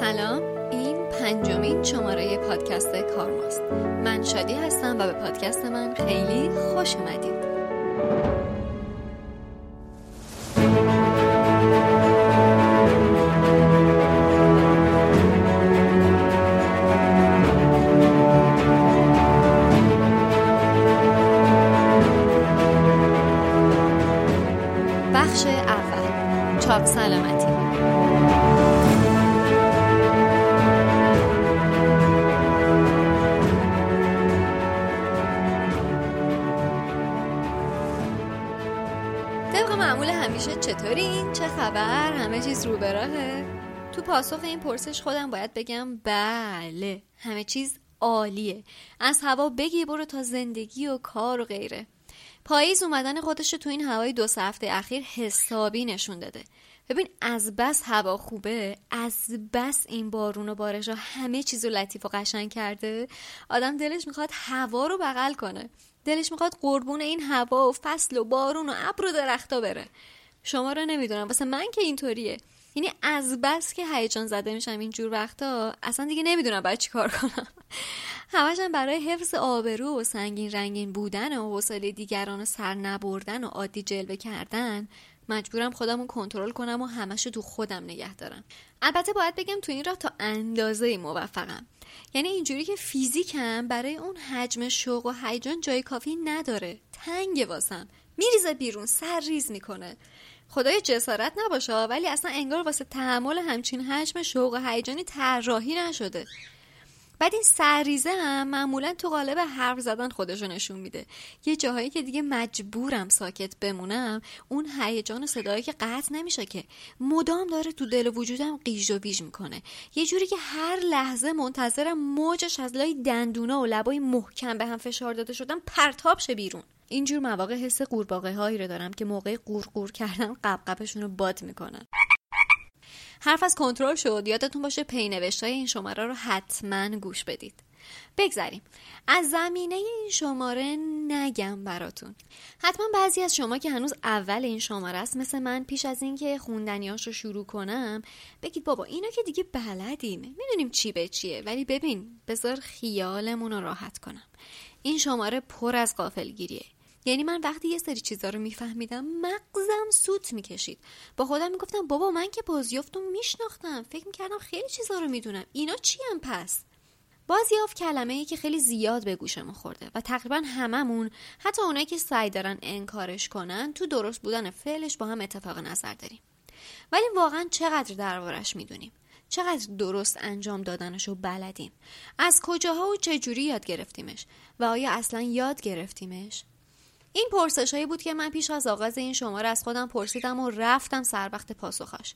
سلام. این پنجمین شماره پادکست کارماست. من شادی هستم و به پادکست من خیلی خوش اومدید. پاسخ این پرسش خودم باید بگم بله همه چیز عالیه. از هوا بگی برو تا زندگی و کار و غیره. پاییز اومدن خودش تو این هوای دو هفته اخیر حسابی نشون داده. ببین از بس هوا خوبه از بس این بارون و بارش همه چیز رو لطیف و قشنگ کرده. آدم دلش می‌خواد هوا رو بغل کنه. دلش می‌خواد قربون این هوا و فصل و بارون و ابر و درختا بره. شما رو نمی‌دونم. واسه من که اینطوریه. یعنی از بس که هیجان زده میشم اینجور وقتا اصلا دیگه نمی‌دونم باید چی کار کنم. همشم برای حفظ آبرو و سنگین رنگین بودن و حوصله دیگران سر نبردن و عادی جلوه کردن مجبورم خودم رو کنترل کنم و همش تو خودم نگه دارم. البته باید بگم تو این راه تا اندازه موفقم. یعنی اینجوری که فیزیکم برای اون حجم شوق و هیجان جای کافی نداره. تنگ واسم. میریزه بیرون سر ریز می‌کنه. خدای جسارت نباشه ولی اصلا انگار واسه تحمل همچین حجم شوق و هیجانی طراحی نشده. بعد این سرریزه هم معمولا تو قالب حرف زدن خودشو نشون میده. یه جاهایی که دیگه مجبورم ساکت بمونم اون هیجان و صدایی که قطع نمیشه که. مدام داره تو دل و وجودم قیژ و ویژ می‌کنه. یه جوری که هر لحظه منتظرم موجش از لای دندونا و لبای محکم به هم فشار داده شدن پرتاب شه بیرون. اینجور مواقع حس قورباغه هایی رو دارم که موقع قورقور کردن قبقبشون رو باد می‌کنن. حرف از کنترل شد. یادتون باشه پی های این شماره رو حتما گوش بدید. بگذریم. از زمینه این شماره نگم براتون. حتما بعضی از شما که هنوز اول این شماره است مثل من پیش از اینکه خوندنیاش رو شروع کنم بگید بابا اینا که دیگه بلدیم می‌دونیم چی به چیه ولی ببین بذار خیالمون رو راحت کنم. این شماره پر از قافلگیریه یعنی من وقتی یه سری چیزا رو میفهمیدم مغزم سوت می‌کشید. با خودم می‌گفتم بابا من که بازیافتو میشناختم. فکر می‌کردم خیلی چیزا رو می‌دونم. اینا چی هم پس؟ بازیافت کلمه ای که خیلی زیاد به گوشمون خورده و تقریبا هممون حتی اونایی که سعی دارن انکارش کنن تو درست بودن فعلش با هم اتفاق نظر داریم. ولی واقعا چقدر دربارش می‌دونیم؟ چقدر درست انجام دادنش رو بلدیم؟ از کجاها و چجوری یاد گرفتیمش؟ و آیا اصلا یاد گرفتیمش؟ این پرسش هایی بود که من پیش از آغاز این شماره از خودم پرسیدم و رفتم سر وقت پاسخش.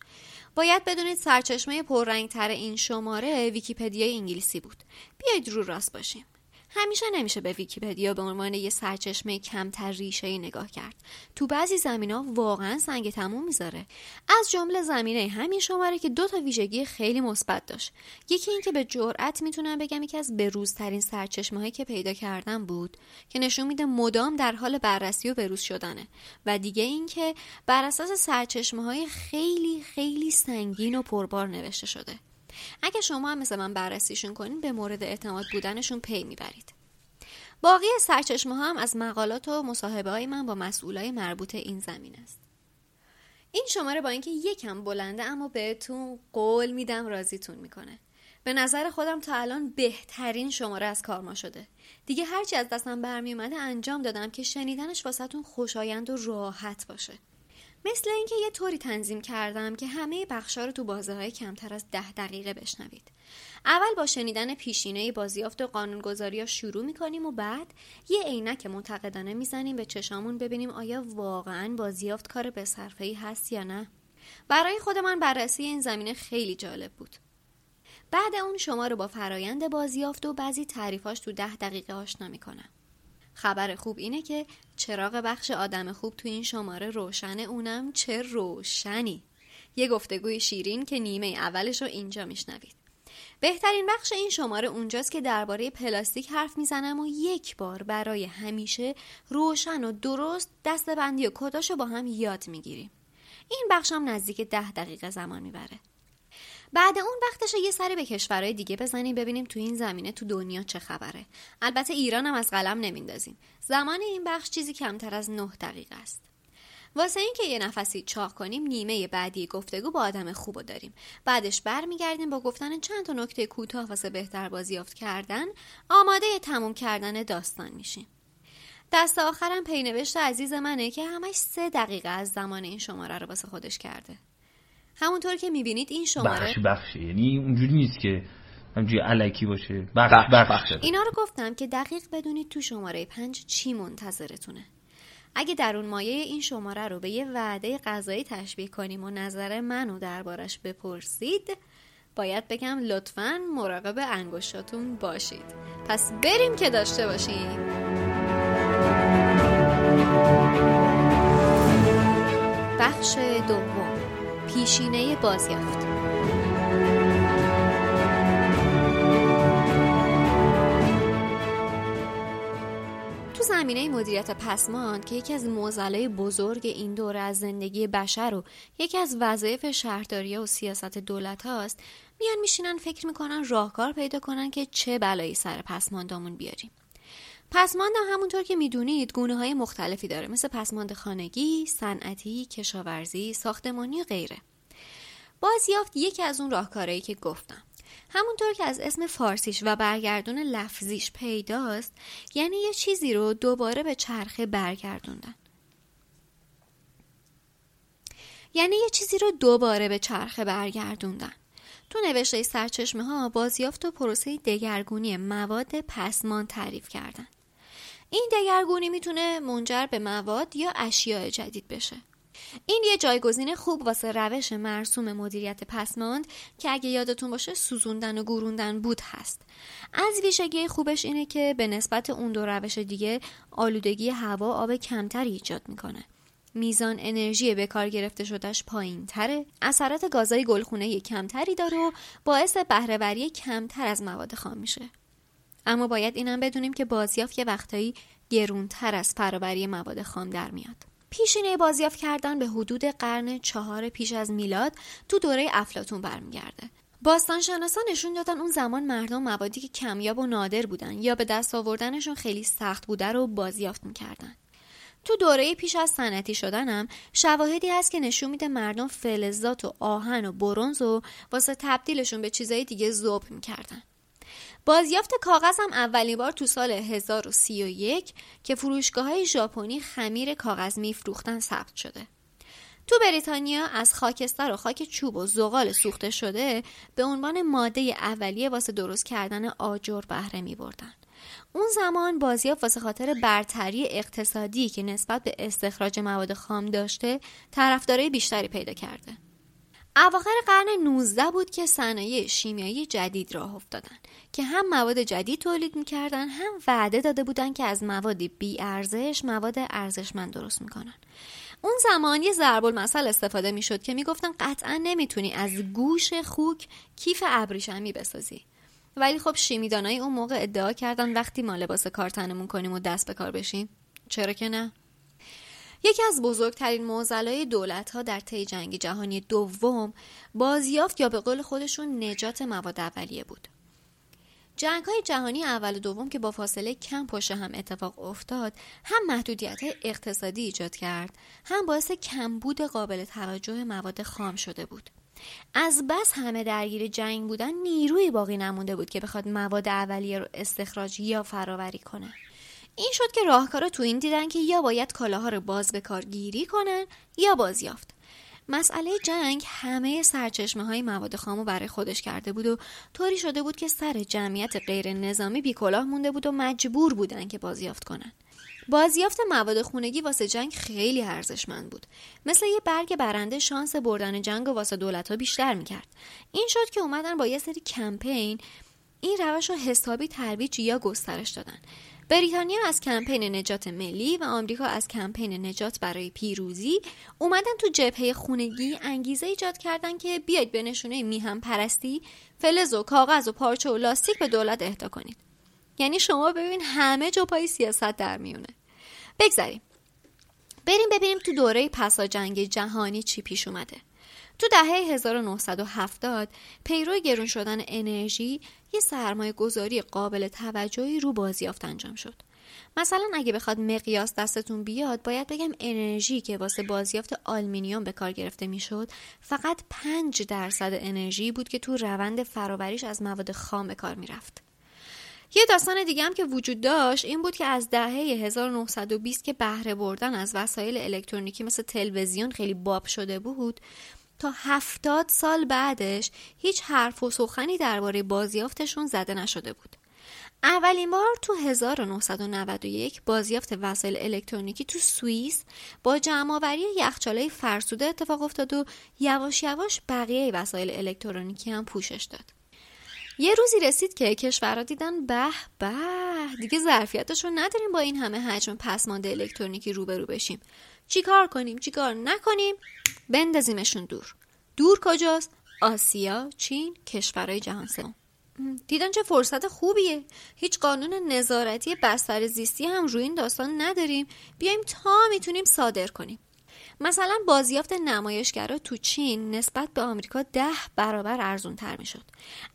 باید بدونید سرچشمه پررنگتر این شماره ویکیپدیا انگلیسی بود. بیاید رو راست باشیم. همیشه نمیشه به ویکیپدیا به عنوان یه سرچشمه کمتر ریشه ای نگاه کرد. تو بعضی زمینه ها واقعا سنگ تموم می‌ذاره. از جمله زمینه همین شماره که دو تا ویژگی خیلی مثبت داشت. یکی اینکه به جرأت می‌تونم بگم یکی از بروزترین سرچشمه هایی که پیدا کردم بود که نشون میده مدام در حال بررسی و بروز شدنه. و دیگه اینکه بر اساس سرچشمه های خیلی خیلی سنگین و پربار نوشته شده. اگه شما هم مثل من بررسیشون کنین به مورد اعتماد بودنشون پی می‌برید. باقی سرچشمه هم از مقالات و مصاحبه های من با مسئولای مربوط این زمین است. این شماره با اینکه یکم بلنده اما بهتون قول میدم راضیتون می‌کنه. به نظر خودم تا الان بهترین شماره از کارما شده. دیگه هرچی از دستم برمی اومده انجام دادم که شنیدنش واسهتون خوشایند و راحت باشه. مثل اینکه یه طوری تنظیم کردم که همه بخشا رو تو بازه های کمتر از ده دقیقه بشنوید. اول با شنیدن پیشینه بازیافت و قانونگذاری ها شروع می‌کنیم و بعد یه عینک منتقدانه می‌زنیم به چشامون ببینیم آیا واقعا بازیافت کار به ای هست یا نه. برای خود من بررسی این زمینه خیلی جالب بود. بعد اون شما رو با فرایند بازیافت و بعضی تعریفاش تو ده دقیقه آشنا می‌کنم. خبر خوب اینه که چراغ بخش آدم خوب تو این شماره روشن اونم چه روشنی. یه گفتگوی شیرین که نیمه اولش رو اینجا میشنوید. بهترین بخش این شماره اونجاست که درباره پلاستیک حرف می‌زنم و یک بار برای همیشه روشن و درست دستبندی و کداشو با هم یاد می‌گیریم. این بخشم نزدیک ده دقیقه زمان می‌بره. بعد اون وقتش یه سری به کشورهای دیگه بزنیم ببینیم تو این زمینه تو دنیا چه خبره. البته ایران هم از قلم نمیندازیم. زمان این بخش چیزی کمتر از نه دقیقه است. واسه اینکه یه نفسی چاق کنیم نیمه بعدی گفتگو با آدم خوب داریم. بعدش برمیگردیم با گفتن چند تا نکته کوتاه واسه بهتر بازیافت کردن آماده تموم کردن داستان میشیم. دست آخرم پینوشت عزیز منه که همش سه دقیقه از زمان این شماره رو واسه خودش کرده. همونطور که می‌بینید این شماره بخش بخشه یعنی اونجوری نیست که همجوری علکی باشه. بخش بخش, بخش. اینا رو گفتم که دقیق بدونید تو شماره پنج چی منتظرتونه. اگه در اون مایه این شماره رو به یه وعده غذایی تشبیه کنیم و نظر منو دربارش بپرسید باید بگم لطفا مراقب انگشتاتون باشید. پس بریم که داشته باشیم. بخش دوم. پیشینه بازیافت. تو زمینه مدیریت پسماند که یکی از موزلای بزرگ این دوره از زندگی بشر و یکی از وظایف شهرداری و سیاست دولت هاست میان میشینن فکر می‌کنن راهکار پیدا کنن که چه بلایی سر پسماندامون بیاریم. پسماند همونطور که می‌دونید گونه های مختلفی داره مثل پسماند خانگی، صنعتی، کشاورزی، ساختمانی و غیره. بازیافت یکی از اون راهکارهایی که گفتم. همونطور که از اسم فارسیش و برگردون لفظیش پیداست یعنی یه چیزی رو دوباره به چرخه برگردوندن. یعنی یه چیزی رو دوباره به چرخه برگردوندن. تو نوشته سرچشمه ها بازیافت و پروسه دگرگونی مواد پسمان تعریف کردن. این دگرگونی می‌تونه منجر به مواد یا اشیاء جدید بشه. این یه جایگزین خوب واسه روش مرسوم مدیریت پسماند که اگه یادتون باشه سوزوندن و گروندن بود هست. از ویژگی خوبش اینه که به نسبت اون دو روش دیگه آلودگی هوا آب کمتری ایجاد می‌کنه. میزان انرژی به کار گرفته شدهش پایین تره اثرات گازای گلخونه کمتری داره و باعث بهرهوری کمتر از مواد خام میشه اما باید اینم بدونیم که بازیافت یه وقتایی گرونتر از فرابری مواد خام در میاد. پیشینه بازیافت کردن به حدود قرن چهار پیش از میلاد تو دوره افلاتون برمیگرده. باستانشناسان نشون دادن اون زمان مردم موادی که کمیاب و نادر بودن یا به دست آوردنشون خیلی سخت بوده رو بازیافت می‌کردن. تو دوره پیش از صنعتی شدنم شواهدی هست که نشون میده مردم فلزات و آهن و برونز و واسه تبدیلشون به چیزای دیگه ذوب می‌کردن. بازیافت کاغذ هم اولین بار تو سال 1031 که فروشگاه های ژاپنی خمیر کاغذ میفروختن ثبت شده. تو بریتانیا از خاکستر و خاک چوب و زغال سوخته شده به عنوان ماده اولیه واسه درست کردن آجر بهره می بردن. اون زمان بازیافت واسه خاطر برتری اقتصادی که نسبت به استخراج مواد خام داشته طرفدارای بیشتری پیدا کرده. اواخر قرن 19 بود که صنایع شیمیایی جدید راه افتادن که هم مواد جدید تولید می‌کردن هم وعده داده بودن که از موادی بی ارزش مواد ارزشمند درست می‌کنن. اون زمان یه ضرب المثل استفاده می‌شد که می‌گفتن قطعا نمی‌تونی از گوش خوک کیف ابریشمی بسازی. ولی خب شیمیدانای اون موقع ادعا کردن وقتی ما لباس کار تنمون کنیم و دست به کار بشیم. چرا که نه؟ یکی از بزرگترین معضلای دولت ها در طی جنگ جهانی دوم بازیافت یا به قول خودشون نجات مواد اولیه بود. جنگ های جهانی اول و دوم که با فاصله کم پشت هم اتفاق افتاد هم محدودیت اقتصادی ایجاد کرد هم باعث کمبود قابل توجه مواد خام شده بود. از بس همه درگیر جنگ بودن نیروی باقی نمونده بود که بخواد مواد اولیه رو استخراج یا فراوری کنه. این شد که راهکارا تو این دیدن که یا باید کالاها رو باز به کار گیری کنن یا بازیافت. مسئله جنگ همه سرچشمه های مواد خامو برای خودش کرده بود و طوری شده بود که سر جمعیت غیر نظامی بیکلاه مونده بود و مجبور بودن که بازیافت کنن. بازیافت مواد خونگی واسه جنگ خیلی ارزشمند بود. مثل یه برگ برنده شانس بردن جنگ و واسه دولت ها بیشتر می‌کرد. این شد که اومدن با یه سری کمپین این روش رو حسابی ترویج یا گسترش دادن. بریتانیا از کمپین نجات ملی و آمریکا از کمپین نجات برای پیروزی اومدن تو جبهه خونگی انگیزه ایجاد کردن که بیاید به نشونه میهم پرستی فلز و کاغذ و پارچه و لاستیک به دولت اهدا کنید. یعنی شما ببین همه جا پای سیاست در میونه. بگذاریم. بریم ببینیم تو دوره پسا جنگ جهانی چی پیش اومده. تو دهه 1970 پیرو گرون شدن انرژی یه سرمایه گذاری قابل توجهی رو بازیافت انجام شد. مثلا اگه بخواد مقیاس دستتون بیاد باید بگم انرژی که واسه بازیافت آلمینیوم به کار گرفته می‌شد فقط 5 درصد انرژی بود که تو روند فراوریش از مواد خام به کار می‌رفت. یه داستان دیگه هم که وجود داشت این بود که از دهه 1920 که بهره بردن از وسایل الکترونیکی مثل تلویزیون خیلی باب شده بود تا هفتاد سال بعدش هیچ حرف و سخنی درباره بازیافتشون زده نشده بود. اولین بار تو 1991 بازیافت وسایل الکترونیکی تو سوئیس با جمعآوری یخچالای فرسوده اتفاق افتاد و یواش یواش بقیه وسایل الکترونیکی هم پوشش داد. یه روزی رسید که کشورها دیدن به به دیگه ظرفیتش رو نداریم با این همه حجم پسمانده الکترونیکی روبرو بشیم چیکار کنیم؟ چیکار نکنیم؟ بندازیمشون دور. دور کجاست؟ آسیا چین کشورهای جهان سوم. دیدن چه فرصت خوبیه. هیچ قانون نظارتی بستر زیستی هم روی این داستان نداریم. بیایم تا می‌تونیم صادر کنیم. مثلا بازیافت نمایشگرا تو چین نسبت به آمریکا ده برابر ارزون تر می شد.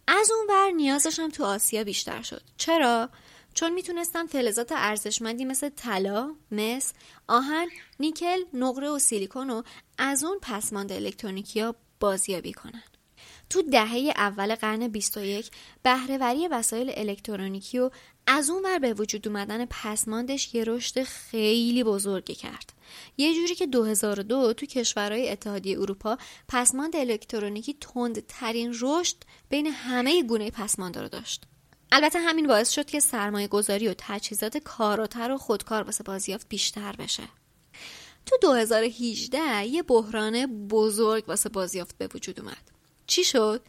از اون ور نیازش هم تو آسیا بیشتر شد. چرا؟ چون می‌تونستن فلزات ارزشمندی مثل طلا، مس، آهن، نیکل، نقره و سیلیکون رو از اون پسماند الکترونیکی ها بازیابی کنن. تو دهه اول قرن 21 بهرهوری وسایل الکترونیکی و از اون ور به وجود اومدن پسماندش یه رشد خیلی بزرگی کرد. یه جوری که 2002 تو کشورهای اتحادیه اروپا پسماند الکترونیکی تند ترین رشد بین همه گونه پسماند رو داشت. البته همین باعث شد که سرمایه گذاری و تجهیزات کاراتر و خودکار واسه بازیافت بیشتر بشه. تو 2018 یه بحران بزرگ واسه بازیافت به وجود اومد. چی شد؟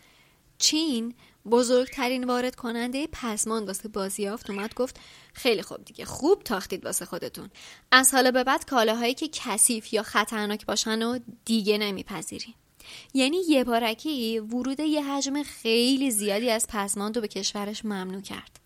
چین بزرگترین وارد کننده پسماند واسه بازیافت اومد گفت خیلی خوب دیگه خوب تاختید واسه خودتون از حالا به بعد کالاهایی که کثیف یا خطرناک باشن و دیگه نمیپذیریم یعنی یه بارکی ورود یه حجم خیلی زیادی از پسماند رو به کشورش ممنوع کرد.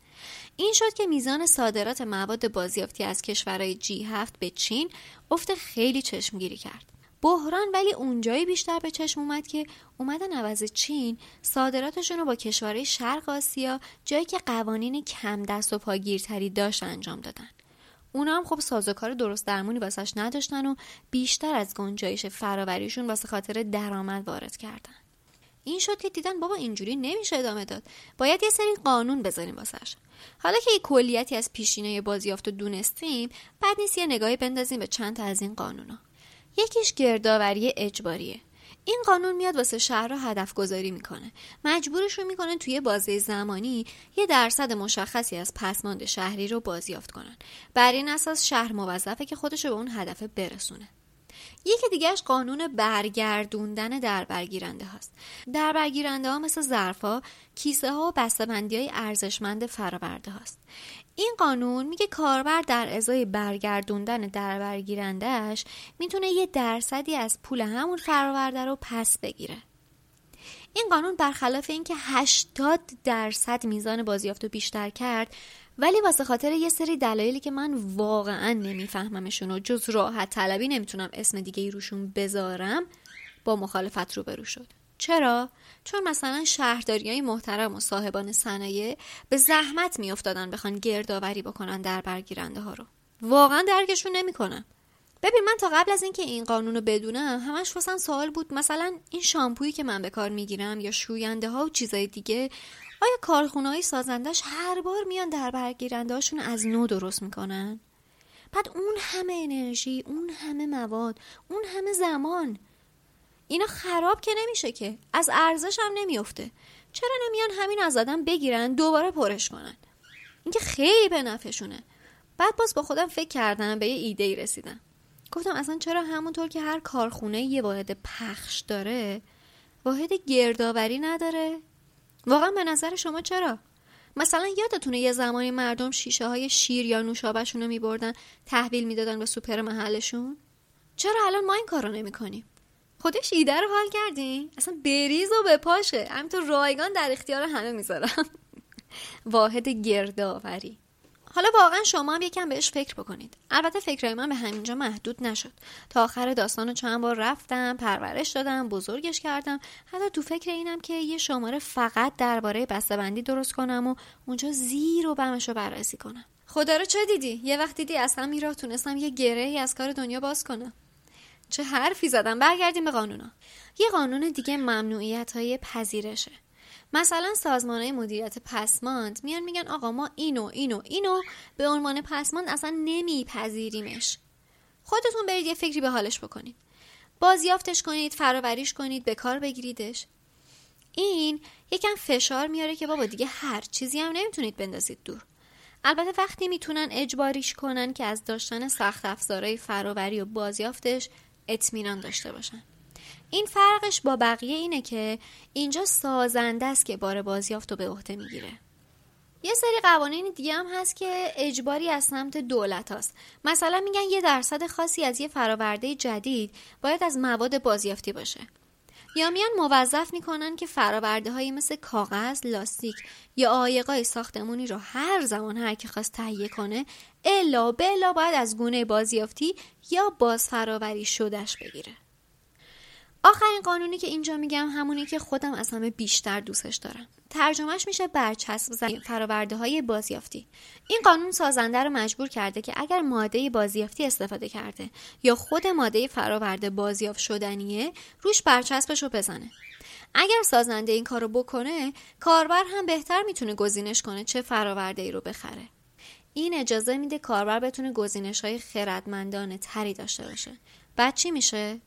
این شد که میزان صادرات مواد بازیافتی از کشورهای جی هفت به چین افت خیلی چشمگیری کرد. بحران ولی اونجایی بیشتر به چشم اومد که اومدن عوض چین صادراتشون رو با کشورهای شرق آسیا جایی که قوانین کم دست و پاگیرتری داشت انجام دادن. اونا هم خب سازوکار درست درمونی واسش نداشتن و بیشتر از گنجایش فراوریشون واسه خاطر درآمد وارد کردن. این شد که دیدن بابا اینجوری نمیشه ادامه داد. باید یه سری قانون بذاریم واسش. حالا که یه کلیتی از پیشینه بازیافت و دونستیم بعد نیست یه نگاهی بندازیم به چند تا از این قانونا. یکیش گردآوری اجباریه. این قانون میاد واسه شهرها هدف گذاری می‌کنه. مجبورشون می‌کنه توی بازه زمانی یه درصد مشخصی از پسماند شهری رو بازیافت کنن. بر این اساس شهر موظفه که خودش رو به اون هدف برسونه. یکی دیگهش قانون برگردوندن در برگیرنده هاست. در برگیرنده ها مثل ظرفها کیسه ها و بسته‌بندی های ارزشمند فراورده هاست. این قانون میگه کاربر در ازای برگردوندن در برگیرندهش می‌تونه یه درصدی از پول همون فراورده رو پس بگیره این قانون برخلاف اینکه 80 درصد میزان بازیافت رو بیشتر کرد ولی واسه خاطر یه سری دلایلی که من واقعا نمیفهممشون و جز راحت طلبی نمی‌تونم اسم دیگه ای روشون بذارم با مخالفت روبرو شد چرا؟ چون مثلا شهرداری های محترم و صاحبان صنایع به زحمت میافتادن بخوان گردآوری بکنن در برگیرنده ها رو واقعا درکشون نمی‌کنم ببین من تا قبل از اینکه این قانون رو بدونم همش واسم سوال بود مثلا این شامپویی که من به کار می‌گیرم یا شوینده ها و چیزای دیگه آیا کارخونه های سازندش هر بار میان در برگیرنده هاشون از نو درست می‌کنن؟ بعد اون همه انرژی، اون همه مواد، اون همه زمان اینا خراب که نمیشه که. از ارزش هم نمیفته چرا نمیان همین از آدم بگیرن دوباره پرش کنن؟ اینکه خیلی به نفعشونه. بعد باز با خودم فکر کردم به یه ایده ای رسیدم. گفتم اصلا چرا همونطور که هر کارخونه یه واحد پخش داره واحد گردآوری نداره؟ واقعا به نظر شما چرا؟ مثلا یادتونه یه زمانی مردم شیشه های شیر یا نوشابهشون رو میبردن تحویل می‌دادن به سوپر محلشون؟ چرا الان ما این کار رو نمی کنیم؟ خودش ایده رو حال کردین؟ اصلا بریز و به پاشه. همینطور رایگان در اختیار همه می‌ذارم. واحد گردآوری. حالا واقعا شما هم یکم بهش فکر بکنید. البته فکرهای من به همینجا محدود نشد. تا آخر داستان رو چند بار رفتم پرورش دادم بزرگش کردم. حتی تو فکر اینم که یه شماره فقط درباره بسته‌بندی درست کنم و اونجا زیر و بمش رو بررسی کنم. خدا رو چه دیدی؟ یه وقت دیدی اصلا میراه تونستم یه گره از کار دنیا باز کنم. چه حرفی زدم؟ برگردیم به قانونا. یه قانون دیگه ممنوعیت های پذیرشه. مثلا سازمان مدیریت پسماند میان میگن آقا ما اینو اینو اینو به عنوان پسماند اصلا نمیپذیریمش. خودتون برید یه فکری به حالش بکنید. بازیافتش کنید فراوریش کنید به کار بگیریدش. این یکم فشار میاره که بابا دیگه هر چیزی هم نمی‌تونید بندازید دور. البته وقتی می‌تونن اجباریش کنن که از داشتن سخت افزارهای فراوری و بازیافتش اطمینان داشته باشن. این فرقش با بقیه اینه که اینجا سازنده است که بار بازیافت رو به عهده می‌گیره. یه سری قوانین دیگه هم هست که اجباری از سمت دولت هست. مثلا میگن یه درصد خاصی از یه فراورده جدید باید از مواد بازیافتی باشه. یا میان موظف می‌کنن که فراورده هایی مثل کاغذ، لاستیک یا آیقای ساختمونی رو هر زمان هر کی خواست تهیه کنه الا بلا باید از گونه بازیافتی یا باز فراوری شدهش بگیره. آخرین قانونی که اینجا میگم همونی که خودم از همه بیشتر دوستش دارم. ترجمهش میشه برچسب زمین. فراورده های بازیافتی. این قانون سازنده رو مجبور کرده که اگر ماده بازیافتی استفاده کرده یا خود ماده فراورده بازیافت شدنیه روش برچسبش رو بزنه. اگر سازنده این کارو بکنه کاربر هم بهتر می‌تونه گزینش کنه چه فراورده ای رو بخره. این اجازه میده کاربر بتونه گزینش های خردمندانه تری داشته باشه. بعد چی میشه؟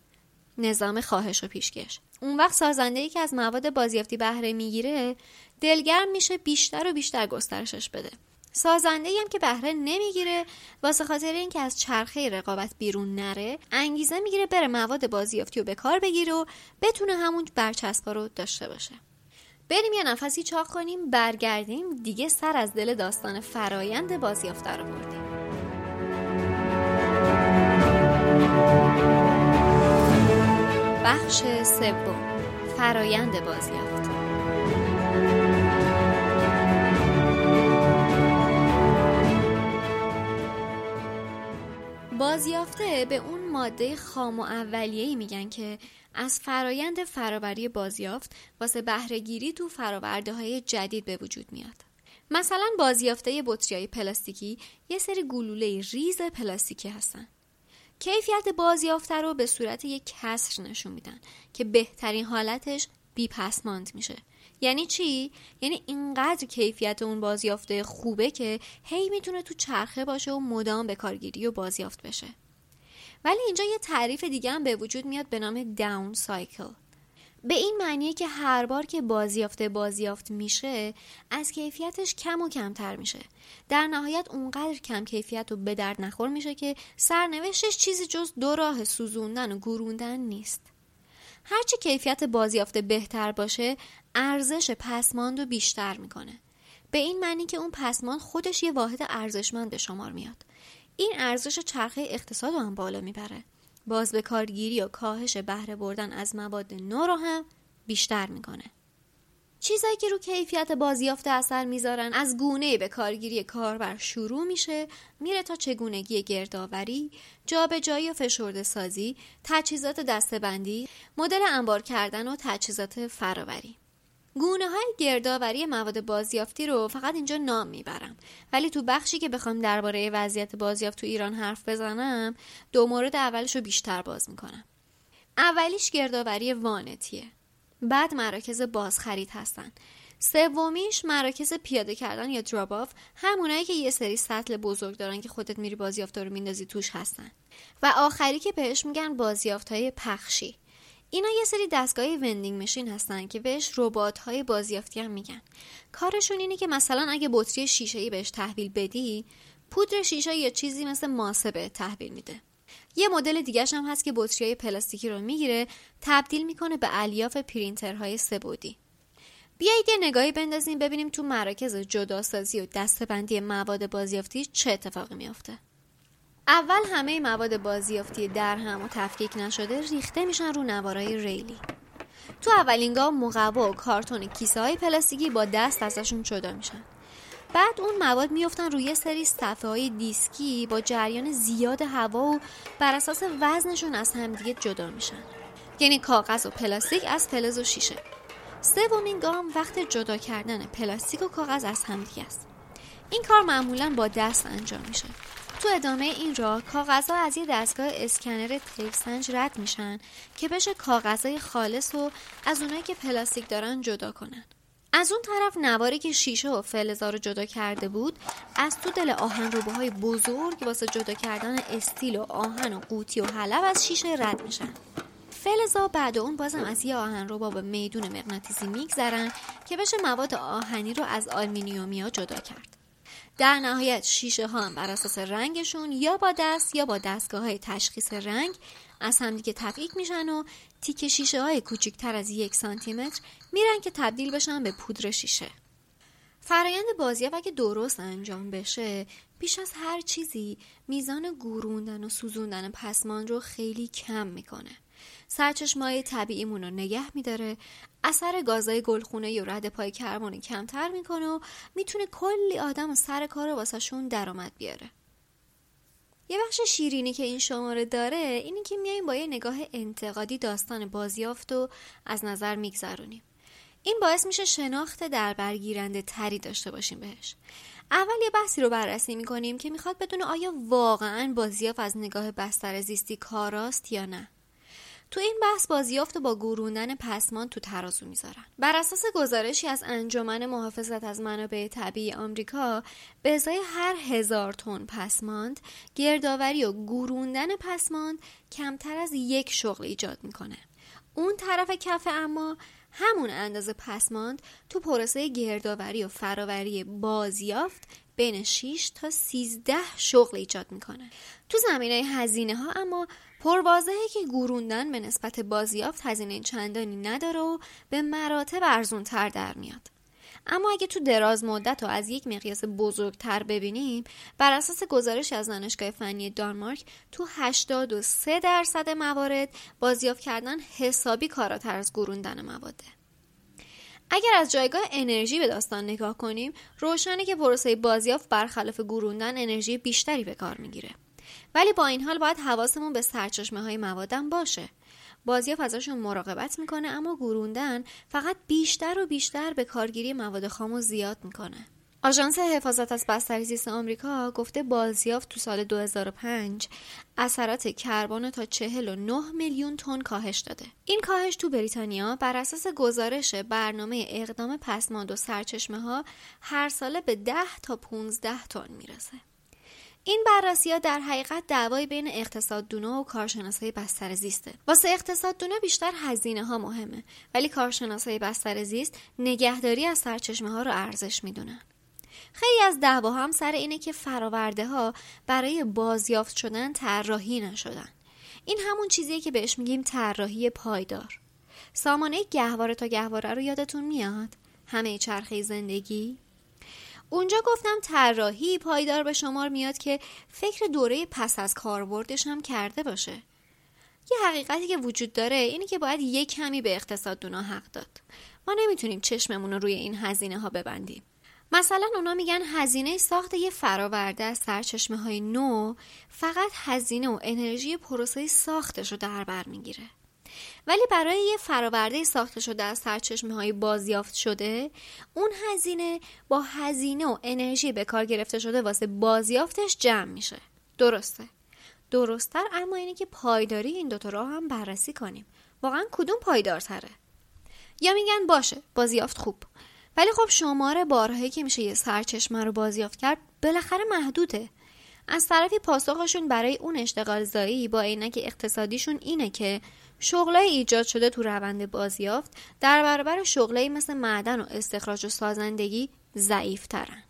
نظام خواهش و پیشکش. اون وقت سازنده ای که از مواد بازیافتی بهره می‌گیره دلگرم میشه بیشتر و بیشتر گسترشش بده. سازنده هم که بهره نمی‌گیره واسه خاطر اینکه از چرخه رقابت بیرون نره انگیزه می‌گیره بره مواد بازیافتی رو به کار بگیره و بتونه همون برچسبا رو داشته باشه. بریم یه نفسی چاق کنیم برگردیم دیگه سر از دل داستان فرایند بازیافته رو بردیم. بخش سوم فرایند بازیافت بازیافته به اون ماده خام و اولیه‌ای میگن که از فرایند فراوری بازیافت واسه بهرهگیری تو فراورده های جدید به وجود میاد. مثلا بازیافته بطری های پلاستیکی یه سری گلوله ریز پلاستیکی هستن. کیفیت بازیافته رو به صورت یک کسر نشون میدن که بهترین حالتش بیپسماند میشه. یعنی چی؟ یعنی اینقدر کیفیت اون بازیافته خوبه که هی می‌تونه تو چرخه باشه و مدام به کارگیری و بازیافت بشه. ولی اینجا یه تعریف دیگه هم به وجود میاد به نام داون سایکل به این معنیه که هر بار که بازیافته بازیافت میشه از کیفیتش کم و کمتر میشه. در نهایت اونقدر کم کیفیت و به درد نخور میشه که سرنوشتش چیزی جز دو راه سوزوندن و گروندن نیست. هرچی کیفیت بازیافته بهتر باشه ارزش پسماند رو بیشتر می‌کنه. به این معنی که اون پسماند خودش یه واحد ارزشمند به شمار میاد. این ارزش چرخه اقتصاد رو هم بالا می‌بره. باز به کارگیری و کاهش بهره بردن از مواد نو رو هم بیشتر می‌کنه. چیزایی که رو کیفیت بازیافت اثر می‌ذارن از گونه به کارگیری کاربر شروع میشه میره تا چگونگی گردآوری، جابجایی و فشرده سازی، تجهیزات دستبندی، مدل انبار کردن و تجهیزات فراوری. گونه های گردآوری مواد بازیافتی رو فقط اینجا نام می‌برم. ولی تو بخشی که بخوام درباره وضعیت بازیافت تو ایران حرف بزنم دو مورد اولش رو بیشتر باز می‌کنم. اولیش گردآوری وانتیه. بعد مراکز بازخرید هستن. سومیش مراکز پیاده کردن یا دراباف همونایی که یه سری سطل بزرگ دارن که خودت میری بازیافت رو میندازی توش هستن. و آخری که بهش میگن بازیافت های پخشی. اینا یه سری دستگاه وندینگ مشین هستن که بهش ربات های بازیافتی هم میگن. کارشون اینه که مثلا اگه بطری شیشه ای بهش تحویل بدی پودر شیشه یا چیزی مثل ماسه به تحویل میده. یه مدل دیگه هم هست که بطری های پلاستیکی رو می‌گیره تبدیل می‌کنه به الیاف پرینترهای سه بعدی بیایید یه نگاهی بندازیم ببینیم تو مراکز جداسازی و دسته بندی مواد بازیافتی چه اتفاقی میافته. اول همه مواد بازیافتی در هم و تفکیک نشده ریخته میشن رو نوارای ریلی. تو اولین گام مقوا و کارتون کیسه های پلاستیکی با دست ازشون جدا میشن. بعد اون مواد میفتن روی سری صفحه های دیسکی با جریان زیاد هوا و بر اساس وزنشون از همدیگه جدا میشن. یعنی کاغذ و پلاستیک از فلز و شیشه. سومین گام وقت جدا کردن پلاستیک و کاغذ از همدیگه است. این کار معمولا با دست انجام میشه. تو ادامه این راه کاغذها از یه دستگاه اسکنر طیف سنج رد میشن که بشه کاغذهای خالص و از اونایی که پلاستیک دارن جدا کنن. از اون طرف نواری که شیشه و فلزا رو جدا کرده بود از تو دل آهن های بزرگ واسه جدا کردن استیل و آهن و قوطی و حلب از شیشه رد میشن. فلزا بعد اون بازم از یه آهن رو به میدون مغناطیسی میگذرن که بشه مواد آهنی رو از آلمینیومیا جدا کرد. در نهایت شیشه ها هم بر اساس رنگشون یا با دست یا با دستگاه های تشخیص رنگ از همدیگه تفکیک میشن و تیک شیشه های کوچکتر از یک سانتی متر میرن که تبدیل بشن به پودر شیشه. فرایند بازیافت اگه درست انجام بشه بیش از هر چیزی میزان گوروندن و سوزوندن پسمان رو خیلی کم می‌کنه. سرچشمای طبیعیمون رو نگه میداره. اثر گازای گلخونه و رد پای کربن کمتر می‌کنه و می‌تونه کلی آدم و سر کار واسهشون درآمد بیاره. یه بخش شیرینی که این شماره داره اینی که میایم با یه نگاه انتقادی داستان بازیافت و از نظر میگذرونیم. این باعث میشه شناخت در برگیرنده تری داشته باشیم بهش. اول یه بحثی رو بررسی می‌کنیم که می‌خواد بدونه آیا واقعا بازیافت از نگاه بستر زیستی کاراست یا نه. تو این بحث بازیافت با گروندن پسماند تو ترازو می‌ذارن. بر اساس گزارشی از انجمن محافظت از منابع طبیعی آمریکا به ازای هر هزار تن پسماند گردآوری و گروندن پسماند کمتر از یک شغل ایجاد می‌کنه. اون طرف کف اما همون اندازه پسماند تو پروسه گردآوری و فراوری بازیافت بین 6 تا 13 شغل ایجاد می‌کنه. تو زمینه هزینه ها اما پروازهی که گوروندن به نسبت بازیافت هزینه چندانی نداره و به مراتب ارزون تر در میاد. اما اگه تو دراز مدت و از یک مقیاس بزرگتر ببینیم بر اساس گزارش از دانشگاه فنی دانمارک تو 83 درصد موارد بازیافت کردن حسابی کاراتر از گروندن مواده. اگر از جایگاه انرژی به داستان نگاه کنیم روشنه که پروسه بازیافت برخلاف گروندن انرژی بیشتری به کار می‌گیره. ولی با این حال باید حواسمون به سرچشمه های موادم باشه بازیافت ازشون مراقبت می‌کنه اما گروندن فقط بیشتر و بیشتر به کارگیری مواد خامو زیاد می‌کنه آژانس حفاظت از بستری زیست آمریکا گفته بازیافت تو سال 2005 اثرات کربن تا 49 میلیون تن کاهش داده. این کاهش تو بریتانیا بر اساس گزارش برنامه اقدام پسماند و سرچشمه ها هر ساله به 10 تا 15 تن می‌رسه. این بررسی ها در حقیقت دعوای بین اقتصاد دونه و کارشناسای بستر زیسته. واسه اقتصاد دونه بیشتر هزینه ها مهمه ولی کارشناسای بستر زیست نگهداری از سرچشمه ها رو ارزش می‌دونن. خیلی از دعوا هم سر اینه که فراورده ها برای بازیافت شدن طراحی نشدن. این همون چیزیه که بهش میگیم طراحی پایدار. سامانه گهواره تا گهواره رو یادتون میاد؟ همه چرخه زندگی؟ اونجا گفتم طراحی پایدار به شمار میاد که فکر دوره پس از کاربردش هم کرده باشه. یه حقیقتی که وجود داره اینه که باید یک کمی به اقتصاد دونا حق داد. ما نمی‌تونیم چشممون رو روی این هزینه ها ببندیم. مثلا اونا میگن هزینه ساخت یه فراورده از سرچشمه های نو فقط هزینه و انرژی پروسه ساختش رو در بر می‌گیره. ولی برای یه فراورده ساخته شده از سرچشمه های بازیافت شده اون هزینه با هزینه و انرژی به کار گرفته شده واسه بازیافتش جمع میشه. درسته. درستتر اما اینه که پایداری این دوتا راه هم بررسی کنیم. واقعا کدوم پایدارتره؟ یا میگن باشه بازیافت خوب. ولی خب شماره بارهایی که میشه یه سرچشمه رو بازیافت کرد بالاخره محدوده. از طرفی پاسخشون برای اون اشتغال زایی با عینک اقتصادیشون اینه که شغلای ایجاد شده تو روند بازیافت در برابر شغلایی مثل معدن و استخراج و سازندگی ضعیف ترن.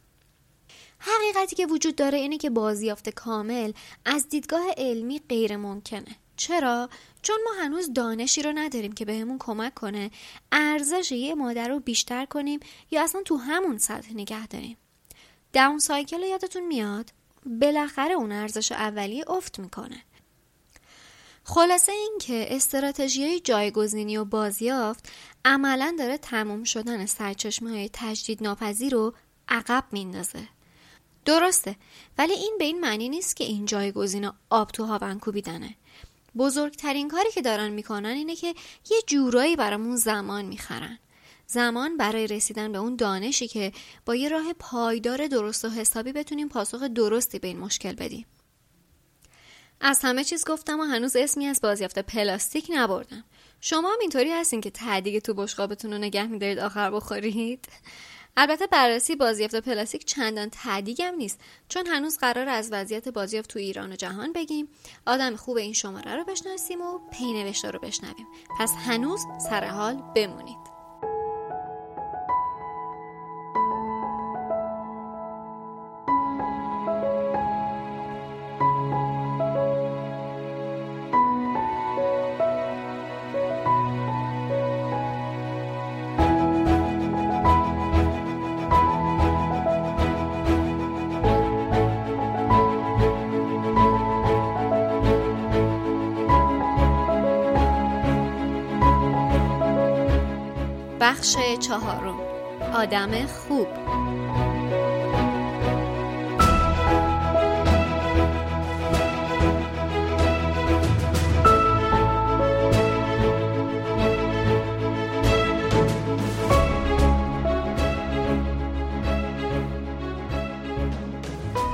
حقیقتی که وجود داره اینه که بازیافت کامل از دیدگاه علمی غیر ممکنه. چرا؟ چون ما هنوز دانشی رو نداریم که بهمون کمک کنه ارزش یه ماده رو بیشتر کنیم یا اصلا تو همون سطح نگه داریم. داون سایکل یادتون میاد؟ بالاخره اون ارزش اولیه افت می‌کنه. خلاصه این که استراتژی جایگزینی و بازیافت عملا داره تموم شدن سرچشمه های تجدید ناپذیر رو عقب میندازه. درسته ولی این به این معنی نیست که این جایگزین آب تو هاون کوبیدنه بزرگترین کاری که دارن می‌کنن اینه که یه جورایی برامون زمان می‌خرن. زمان برای رسیدن به اون دانشی که با یه راه پایدار درست و حسابی بتونیم پاسخ درستی به این مشکل بدیم. از همه چیز گفتم و هنوز اسمی از بازیافت پلاستیک نبردم. شما هم اینطوری هستین که تعدیق تو بشقابتون رو نگه میدارید آخر بخورید. البته بررسی بازیافت پلاستیک چندان تعدیگم نیست چون هنوز قرار از وضعیت بازیافت تو ایران و جهان بگیم. آدم خوب این شماره رو بشناسیم و پینوشته رو بشنویم. پس هنوز سر حال بمونید. چهارم. آدم خوب.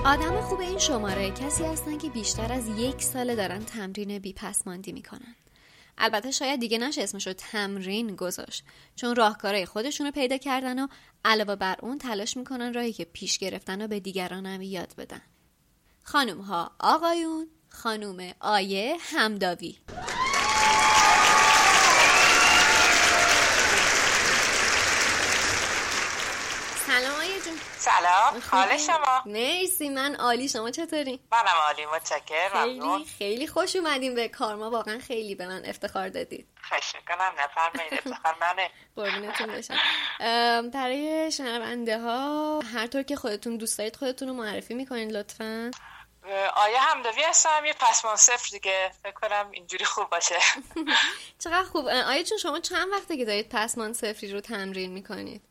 آدم خوب این شماره کسی هستن که بیشتر از یک ساله دارن تمرین بیپسماندی می‌کنن. البته شاید دیگه نشه اسمش رو تمرین گذاشت. چون راهکارهای خودشون رو پیدا کردن و علاوه بر اون تلاش می‌کنن راهی که پیش گرفتن رو به دیگران هم یاد بدن. خانوم ها آقایون خانوم آیه همداوی سلام آیه جون سلام. حال شما؟ مرسی من عالی. شما چطوری؟ منم عالی متشکرم. خیلی خیلی خوش اومدیم به کارما واقعا خیلی به من افتخار دادید. خواهش می‌کنم. نفرمایید. افتخار منه. قربونتون بشم. برای شنونده ها هر طور که خودتون دوست دارید خودتون رو معرفی می‌کنید لطفا. آیا همداوی هستم. یه پسمان صفر دیگه. فکر کنم اینجوری خوب باشه. چقدر خوب. آیا چون شما چند وقته که دارید پسمان صفری رو تمرین می‌کنید؟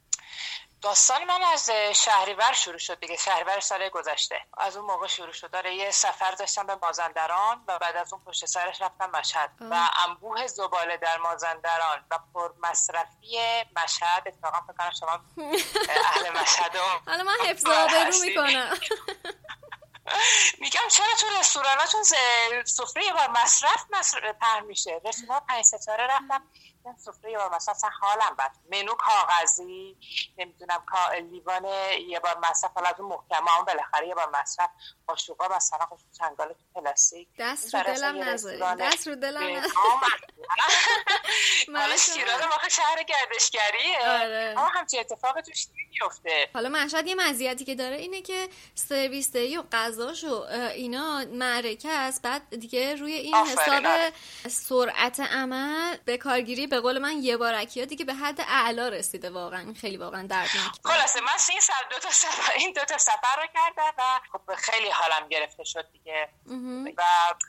داستان من از شهریور شروع شد دیگه شهریور سال گذشته. از اون موقع شروع شد. داره یه سفر داشتم به مازندران و بعد از اون پشت سرش رفتم مشهد و انبوه زباله در مازندران و پر مصرفی مشهد. اتفاقا فکر کنم شما اهل مشهد حالا من حفظ آبرو می‌کنم. میگم چرا تو رستوراناتون سفره یه بار مصرف مصرف پهن میشه؟ رستوران پنج ستاره رفتم سفره یه بار مثلا اصلا حالم بد. منو کاغذی نمی‌دونم لیوان یه بار مصرف حالا از اون محکمه هم بالاخره یه بار مصرف قاشقا مثلا خوش چنگال تو پلاستیک. دست رو دلم نذاری. دست رو دلم حالا شیراز ما شهر گردشگریه آره. اما همچین اتفاق توش نمیفته حالا مشهد یه مزیتی که داره اینه که سرویس دهی و غذاش و اینا معرکه است. بعد دیگه روی این حساب آره. سرعت عمل به کارگیری به قول من یه بارکی ها دیگه به حد اعلا رسیده واقعا. خیلی واقعا دردناک خلاصه من این سر دو تا سفر این دو تا سفر رو کردم و خب خیلی حالم گرفته شد دیگه. و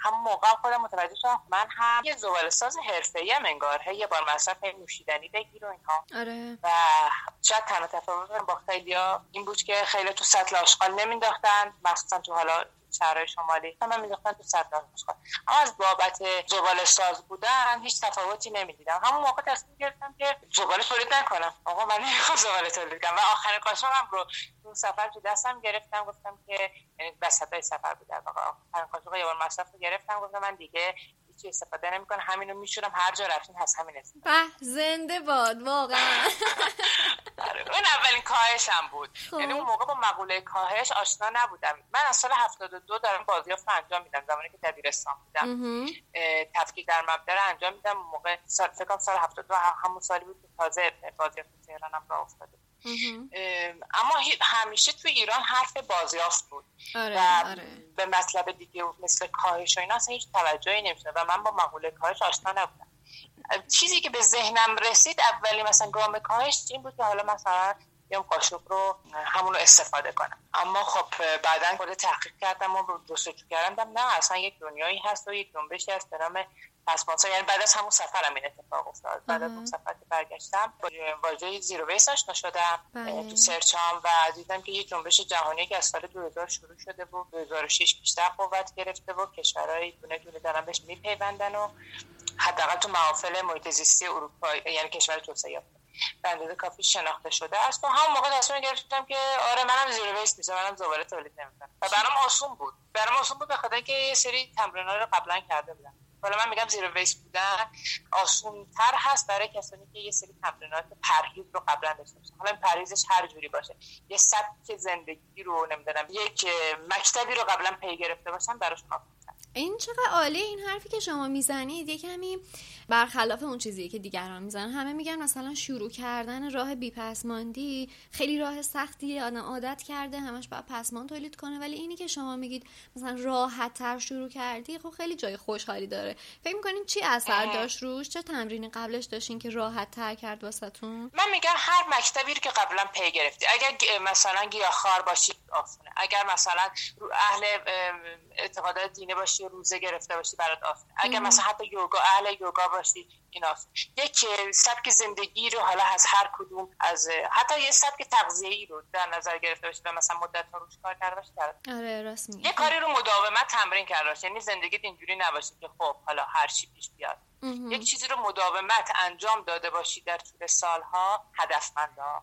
هم موقع خودم متوجه شدم من هم یه زباله ساز حرفه‌ای ام انگار یه بار مصرف نوشیدنی بگیر و اینها. آره. و شاید تنها تفاوت با خیلیا این بود که خیلی تو سطل آشغال نمینداختن مخصوصا تو حالا شهرهای شمالی. من میداختن تو آشغال اما از بابت زباله ساز بودن هیچ تفاوتی نمی‌دیدم. همون موقع تصمیم گرفتم که زباله تولید نکنم. آقا من نمی‌خوام زباله تولید کنم. و آخرین قاشقم رو تو سفر تو دستم گرفتم. گفتم که یعنی وسطای سفر بود در واقع آخرین قاشق یه بار مصرف گرفتم. گفتم من دیگه هیچ استفاده نمی‌کنم همینو میشورم. هر جا رفتین هست همین به زنده باد واقعا. اون اولین کاهشم بود. یعنی اون موقع با مقوله کاهش آشنا نبودم. من از سال 72 دارم بازیافت انجام میدم. زمانی که دبیرستان بودم. تفکیک در مبدا رو انجام میدم. موقع سال فکر سال 72 همون سالی بود که تازه بازیافت تهرانم راه افتاده اما همیشه تو ایران حرف بازیافت بود. آره، و آره. به مطلب دیگه مثل کاهش و اینا اصلا هیچ توجهی نمیشه و من با مقوله کاهش آشنا نبودم. چیزی که به ذهنم رسید اولی مثلا گام کاهش این بود که حالا مثلا بیام قاشق رو همون رو استفاده کنم. اما خب بعدا خود تحقیق کردم و جستجو کردم. نه اصلا یک دنیایی هست و یک جنبشی هست به نام پسمانسا یعنی بعد از همون سفرم این اتفاق افتاد. بعد از اون سفر که برگشتم واژه زیرو ویس آشنا شدم بله. تو سرچام و دیدم که یه جنبش جهانی که از سال 2000 شروع شده بود 2006 بیشتر قوت گرفته و کشورهای دونه دونه دارن بهش میپیوندن و حداقل تو محافل محیط زیستی اروپا یعنی کشور توسعه یافته. به اندازه کافی شناخته شده است. و هم موقع تصمیم گرفتم که آره منم زیرو ویست میشم منم زباله تولید نمی‌کنم. و برام آسون بود. برام آسون بود بخاطر اینکه یه سری تمرین‌ها رو قبلا کرده بودم. حالا من میگم زیر ویس بودن آسون تر هست برای کسانی که یه سری تمرینات پرهیز رو قبلا داشته باشن. حالا پرهیزش هر جوری باشه. یه سبک زندگی رو نمی‌دونم یک مکتبی رو قبلا پی گرفته باشن براشون این چقدر عالی این حرفی که شما می‌زنید. یه کمی برخلاف اون چیزی که دیگران می‌زنن همه میگن مثلا شروع کردن راه بیپسماندی خیلی راه سختیه آدم عادت کرده همش باید پسمان تولید کنه. ولی اینی که شما میگید مثلا راحت تر شروع کردی خب خیلی جای خوشحالی داره. فکر می‌کنین چی اثر داشت روش؟ چه تمرینی قبلش داشتین که راحت تر کرد واسهتون؟ من میگم هر مکتبی رو که قبلا پی گرفتی اگر مثلا گیاهخوار باشی آسونه اگر مثلا اهل اعتقادات دینه باشی روزه گرفته باشی برات آسونه اگر مثلا حتی یوگا اهل یوگا باشی ایناست یک سبک زندگی رو حالا از هر کدوم از حتی یه سبک تغذیه‌ای رو در نظر گرفته باشی و مثلا مدت ها روش کار کرده باشی آره راست یه کاری رو مداومت تمرین کرده باشی. یعنی زندگیت اینجوری نباشه که خب حالا هر چی پیش بیاد. یک چیزی رو مداومت انجام داده باشی در طول سالها هدفمندا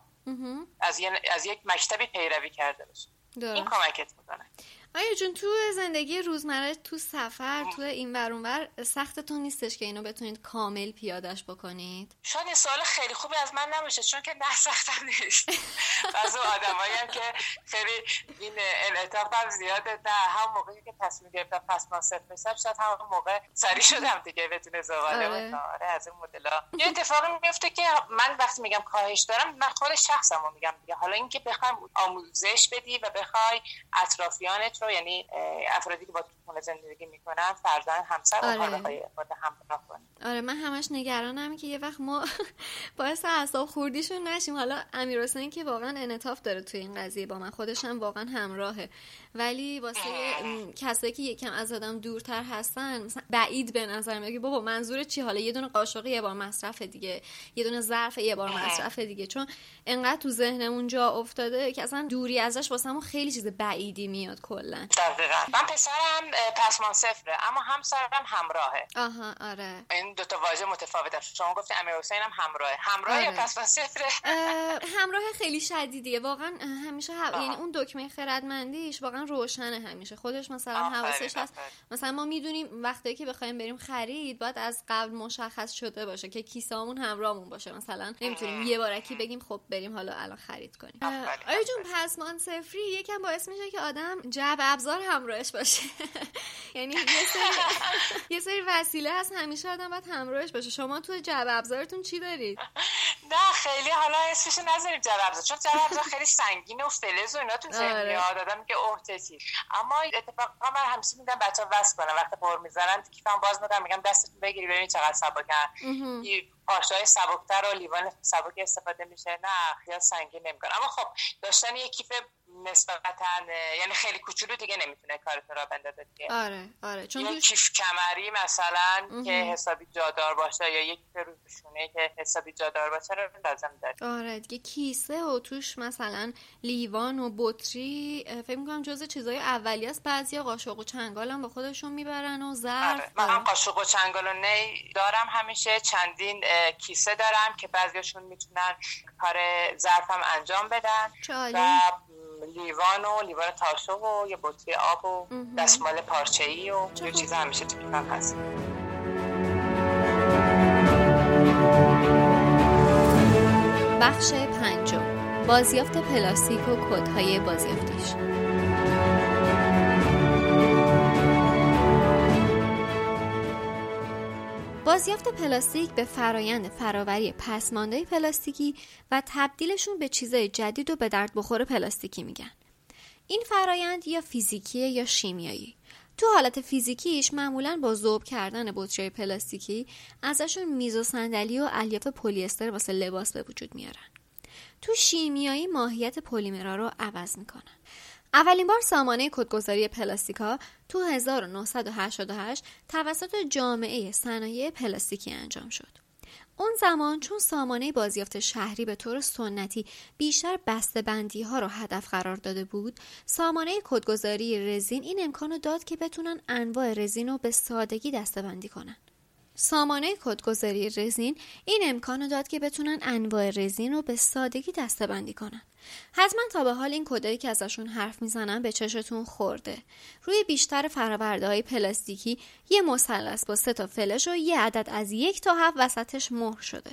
از, از یک مکتبی پیروی کرده باشی. این کمکت می‌کنه آیا جون تو زندگی روزمره تو سفر تو این ور سختتون نیستش که اینو بتونید کامل پیادش بکنید؟ شاید سوال خیلی خوبی از من نباشه چون که نه سختم نیست. از اون آدمایی هم که خیلی این انعطاف هم زیاده نه هم موقعی که تصمیم گرفتم پس ما صفر میسم شاید همون موقع سری شدم دیگه بتونه زباله آره. آره از این مدلا. یه اتفاقی میفته که من وقتی میگم کاهش دارم من خود شخصم رو میگم دیگه. حالا اینکه بخوام آموزش بدی و بخوای اطرافیانت رو یعنی افرادی که با خونه زندگی می‌کنن فرزند همسر آره. خود همراه آره من همش نگرانم که یه وقت ما باعث اعصاب خوردیشون نشیم. حالا امیر حسین که واقعا انطاف داره توی این قضیه با من خودش هم واقعا همراهه. ولی واسه کسایی که یکم از آدم دورتر هستن مثلا بعید به نظر میاد بابا منظور چی؟ حالا یه دونه قاشق یه بار مصرف دیگه. یه دونه ظرف یه بار مصرف دیگه. چون انقدر تو ذهنمون جا افتاده که اصلا دوری ازش واسه خیلی چیز بعیدی میاد کلا. دقیقا. من پسرم پسمان صفره اما همسرم همراهه. آها آره. این دو تا واژه متفاوته شما گفتی امیر حسین هم همراهه. همراه آره. پسمان صفره. همراه خیلی شدیدیه. واقعا همیشه یعنی اون دکمه خردمندیش واقعا روشنه همیشه. خودش مثلا حواسش هست. مثلا ما می‌دونیم وقتی که بخوایم بریم خرید باید از قبل مشخص شده باشه که کیسامون همراهمون باشه. مثلا نمی‌تونیم یه بارکی بگیم خب بریم حالا الان خرید کنیم. آیا جون پسمان صفری یکم باعث میشه که آدم جعب ابزار همراهش باشه. یعنی یه سری یه سری وسیله هست همیشه آدم باید همراهش باشه. شما تو جعب ابزارتون چی دارید؟ نه خیلی حالا اسمش نذاریم جعب ابزار چون جعب ابزار خیلی سنگینه و فلز و اینا تو ذهن آره. میاد آدم که اوه اما اتفاقا من همیشه میدم بچه‌ها واسه کنن وقتی پر می‌زنن کیفم باز می‌کنم میگم دستتون بگیری ببین چقدر سبکن پاشای سبکتر و لیوان سبک استفاده میشه. نه خیال سنگین نمی‌کنه. اما خب داشتن یه کیف نسبتا یعنی خیلی کوچولو دیگه نمی‌تونه کارت را بندازه دیگه. آره آره چون یه کیف کمری مثلا که حسابی جادار باشه یا یک روشونه که حسابی جادار باشه رو لازم داره. آره دیگه کیسه و توش مثلا لیوان و بطری فکر می‌کنم جز چیزای اولی است. بعضی قاشق و چنگال هم با خودشون می‌برن و ظرف آره. من هم قاشق و چنگال و نی دارم. همیشه چندین کیسه دارم که بعضیشون می‌تونن کار ظرف هم انجام بدن و لیوان و لیوان تاشو و یه بطری آب و دستمال پارچه ای و یه چیز همیشه تو کیفم هست. بخش پنجم. بازیافت پلاستیک و کدهای بازیافتیش. بازیافت پلاستیک به فرایند فراوری پسمانده پلاستیکی و تبدیلشون به چیزای جدید و به درد بخور پلاستیکی میگن. این فرایند یا فیزیکیه یا شیمیایی. تو حالت فیزیکیش معمولا با ذوب کردن بطری پلاستیکی ازشون میز و صندلی و الیاف پلی استر واسه لباس به وجود میارن. تو شیمیایی ماهیت پلیمرها رو عوض می‌کنن اولین بار سامانه کدگذاری پلاستیکا تو 1988 توسط جامعه صنایع پلاستیکی انجام شد. اون زمان چون سامانه بازیافت شهری به طور سنتی بیشتر بندی ها رو هدف قرار داده بود سامانه کدگذاری رزین این امکان داد که بتونن انواع رزین رو به سادگی بندی کنن سامانه کدگذاری رزین این امکان داد که بتونن انواع رزین رو به سادگی بندی کنن. حتما تا به حال این کدایی که ازشون حرف می‌زنن به چشتون خورده. روی بیشتر فرآورده های پلاستیکی یه مثلث با سه تا فلش و یه عدد از یک تا هفت وسطش مهر شده.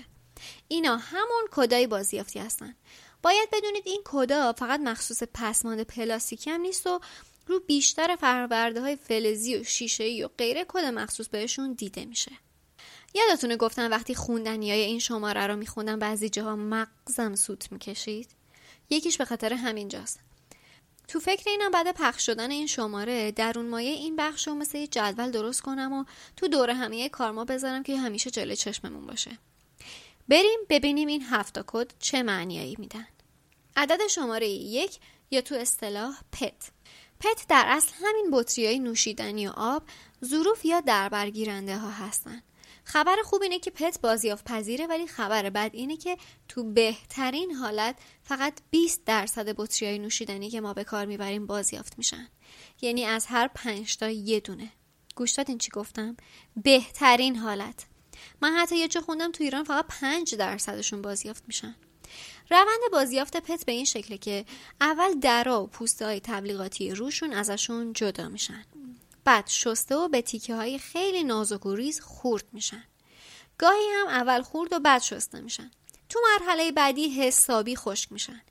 اینا همون کدای بازیافتی هستن. باید بدونید این کدا فقط مخصوص پسماند پلاستیکی هم نیست و رو بیشتر فرآورده های فلزی و شیشه و غیره کد مخصوص بهشون دیده میشه. یادتونه گفتم وقتی خوندنی های این شماره رو میخوندم بعضی جاها مغزم سوت می‌کشید؟ یکیش به خاطر همینجاست. تو فکر اینم بعد پخش شدن این شماره درون مایه این بخش رو مثل یه جدول درست کنم و تو دور همه کارما بذارم که همیشه جلوی چشممون باشه. بریم ببینیم این هفتا کد چه معنیایی میدن. عدد شماره یک یا تو اصطلاح پت. پت در اصل همین بطری های نوشیدنی و آب ظروف یا دربرگیرنده ها هستن. خبر خوب اینه که پت بازیافت پذیره ولی خبر بد اینه که تو بهترین حالت فقط 20 درصد بطری های نوشیدنی که ما به کار می‌بریم بازیافت میشن. یعنی از هر 5 تا یه دونه. گوش دادین چی گفتم؟ بهترین حالت. من حتی یه جا خوندم تو ایران فقط 5 درصدشون بازیافت میشن. روند بازیافت پت به این شکله که اول درا و پوسته های تبلیغاتی روشون ازشون جدا میشن. بعد شسته و به تیکه های خیلی نازک و ریز خورد میشن. گاهی هم اول خورد و بعد شسته میشن. تو مرحله بعدی حسابی خشک میشن.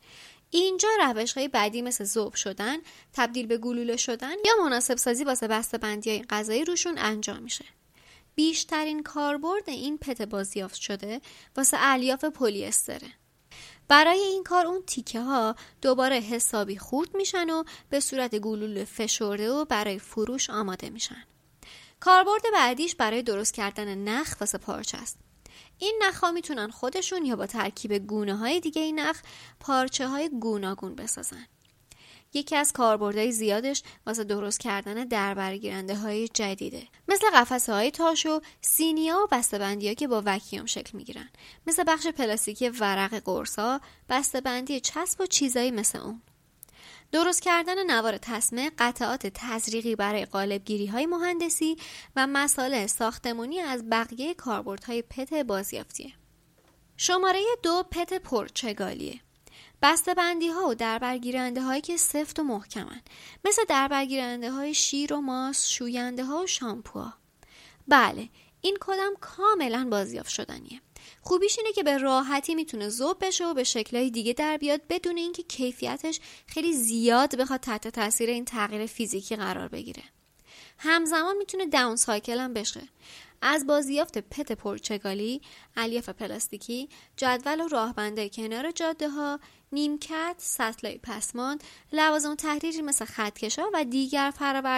اینجا روش های بعدی مثل ذوب شدن تبدیل به گلوله شدن یا مناسب سازی واسه بسته بندی های غذایی روشون انجام میشه. بیشترین کاربرد این پت بازیافت شده واسه الیاف پلی استره برای این کار اون تیکه ها دوباره حسابی خورد میشن و به صورت گلوله فشرده و برای فروش آماده میشن. کاربرد بعدیش برای درست کردن نخ واسه پارچه است. این نخ ها می‌تونن خودشون یا با ترکیب گونه های دیگه این نخ پارچه های گوناگون بسازن. یکی از کاربردهای زیادش واسه درست کردن دربرگیرنده های جدیده. مثل قفسه های تاش و سینیا و بسته‌بندی که با وکیوم شکل می‌گیرن. مثل بخش پلاستیکی ورق قرصا بسته‌بندی چسب و چیزایی مثل اون. درست کردن نوار تسمه قطعات تزریقی برای قالبگیری های مهندسی و مساله ساختمونی از بقیه کاربردهای پت بازیافتیه. شماره دو پت پرچگالیه. بسته بندی ها و دربرگیرنده هایی که سفت و محکمن مثل دربرگیرنده های شیر و ماس شوینده ها و شامپوها. بله این کدم کاملا بازیافت شدنیه. خوبیش اینه که به راحتی می‌تونه ذوب بشه و به شکلهای دیگه در بیاد بدون اینکه کیفیتش خیلی زیاد بخواد تحت تاثیر این تغییر فیزیکی قرار بگیره. همزمان می‌تونه داون سایکل هم بشه از بازیافت پت پرچگالی، الیاف پلاستیکی، جدول و راهبنده کنار جاده ها، نیمکت، سطلای پسماند، لوازم تحریری مثل خطکشا و دیگر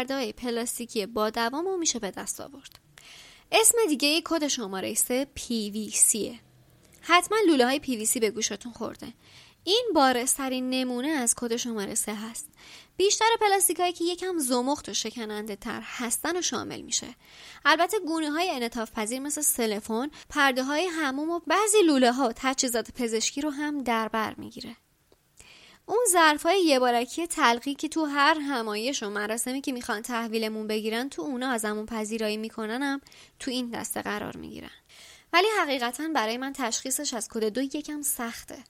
های پلاستیکی با دوام رو میشه به دست آورد. اسم دیگه کد شماره 3 PVC حتما لوله های PVC به گوشتون خورده. این بارزترین نمونه از کد شماره 3 هست. بیشتر پلاستیکایی که یکم زمخت و شکننده تر هستن و شامل میشه. البته گونه های انعطاف پذیر مثل سلفون، پرده های حموم و بعضی لوله ها و تجهیزات پزشکی رو هم در بر می‌گیره. اون ظرفای یه بارکی طلقی که تو هر همایش و مراسمی که می‌خوان تحویلمون بگیرن تو اونا ازمون پذیرایی میکنن تو این دسته قرار می‌گیرن ولی حقیقتا برای من تشخیصش از کد دو یکم سخته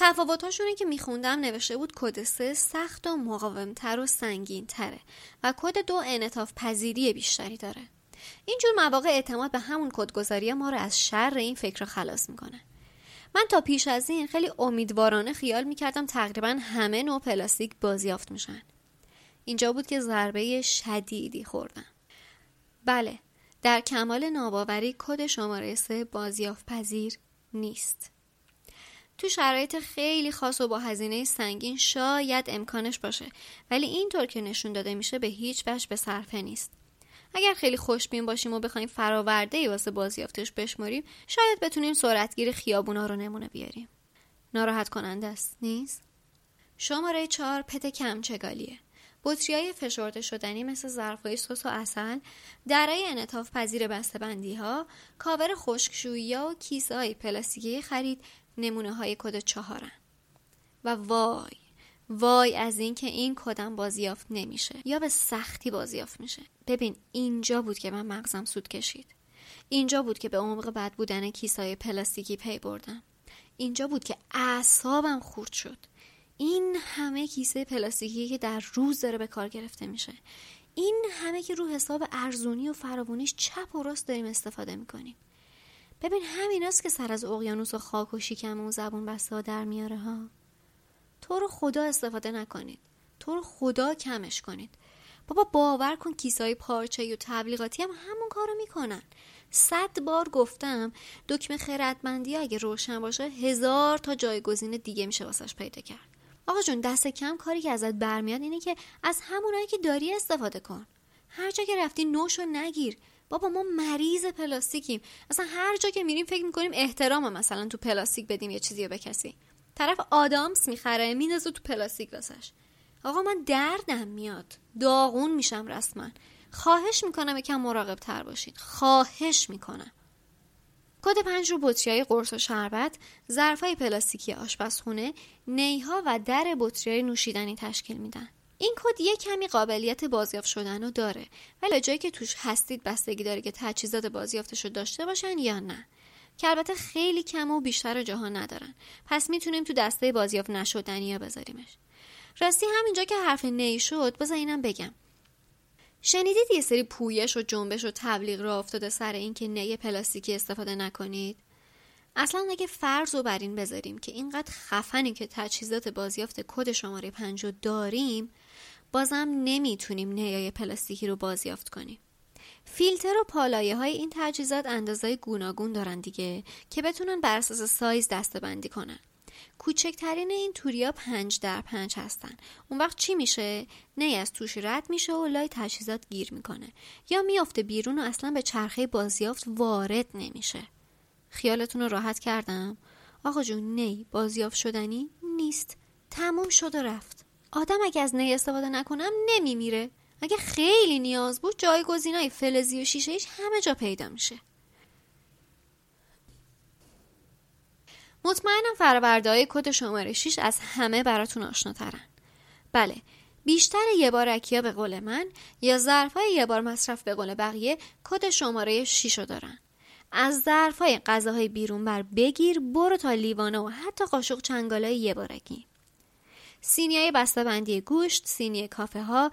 تفاوتاشونه که میخوندم نوشته بود کد سه سخت و مقاومتر و سنگین تره و کد دو انعطاف پذیری بیشتری داره. اینجور مواقع اعتماد به همون کدگذاری ما رو از شر این فکر خلاص می‌کنه. من تا پیش از این خیلی امیدوارانه خیال می‌کردم تقریبا همه نوع پلاستیک بازیافت میشن. اینجا بود که ضربه شدیدی خوردم. بله در کمال ناباوری کد شماره سه بازیافت پذیر نیست. تو شرایط خیلی خاص و با هزینه سنگین شاید امکانش باشه ولی اینطور که نشون داده میشه به هیچ وجه به صرفه نیست. اگر خیلی خوشبین باشیم و بخوایم فراورده ای واسه بازیافتش بشماریم شاید بتونیم سرعتگیر خیابونا رو نمونه بیاریم. ناراحت کننده است نیست؟ شماره چهار پت کمچگالیه. بطری های فشرده شدنی مثل ظرفهای سس و عسل دارای انعطاف پذیر بندی ها کاور خشکشویی ها و کیسه های پلاستیکی خرید نمونه های کد چهارن. و وای وای از اینکه این کدم بازیافت نمیشه یا به سختی بازیافت میشه. ببین اینجا بود که من مغزم سوت کشید. اینجا بود که به عمق بد بودن کیسای پلاستیکی پی بردم. اینجا بود که اعصابم خورد شد. این همه کیسه پلاستیکی که در روز داره به کار گرفته میشه. این همه که رو حساب ارزونی و فراوونیش چپ و راست داریم استفاده می‌کنیم. ببین همیناست که سر از اقیانوس و خاک و شیکم و زبون بسته در میاره ها. تو رو خدا استفاده نکنید. تو رو خدا کمش کنید. بابا باور کن کیسای پارچه و تبلیغاتی هم همون کارو می‌کنن. صد بار گفتم دکمه خردمندی اگه روشن باشه هزار تا جایگزین دیگه میشه واسش پیدا کرد. آقا جون دست کم کاری که ازت برمیاد اینه که از همونایی که داری استفاده کن. هر جا که رفتی نوشو نگیر. بابا ما مریض پلاستیکیم. اصلا هر جا که میریم فکر می‌کنیم احترام مثلا تو پلاستیک بدیم یه چیزی به کسی طرف آدامس می‌خره میندازه تو پلاستیک واسش. آقا من دردم میاد. داغون میشم رسما. خواهش می‌کنم یکم مراقب تر باشید خواهش می‌کنم. کد پنج رو های قرص و شربت ظرفای پلاستیکی آشپزخونه نیها و در های نوشیدنی تشکیل میدن. این کد یه کمی قابلیت بازیافت شدن رو داره. ولی جایی که توش هستید بستگی داره که تجهیزات بازیافتش رو داشته باشن یا نه. که البته خیلی کم و بیشتر جاها ندارن. پس می‌تونیم تو دسته بازیافت نشدنی یا بذاریمش. راستی همینجا که حرف نی شد بذار اینم بگم. شنیدید یه سری پویش و جنبش و تبلیغ را افتاده سر اینکه نی پلاستیکی استفاده نکنید؟ اصلا اگه فرض رو بر این بذاریم که اینقدر خفنی که تجهیزات بازیافت کد شماره پنج رو داریم بازم نمی‌تونیم نیای پلاستیکی رو بازیافت کنیم. فیلتر و پالایه های این تجهیزات اندازه گوناگون دارن دیگه که بتونن بر اساس سایز دسته کنن. کوچکترین این توریا پنج در پنج هستن. اون وقت چی میشه؟ نی از توش رد میشه و لای تجهیزات گیر می‌کنه. یا میافته بیرون و اصلا به چرخه بازیافت وارد نمیشه. خیالتون رو راحت کردم؟ آقا جون نی بازیافت شدنی نیست. تموم شد و رفت. آدم اگه از نی استفاده نکنم نمیمیره اگه خیلی نیاز بود جایگزینای فلزی و شیشه ایش همه جا پیدا میشه مطمئنم فرآورده های کد شماره 6 از همه براتون آشناترن. بله بیشتر یه بارکی ها به قول من یا ظرف های یه بار مصرف به قول بقیه کد شماره 6 رو دارن. از ظرف های غذاهای بیرون بر بگیر برو تا لیوانه و حتی قاشق چنگالای یه بارکی. سینی های بندی گوشت، سینی کافه ها،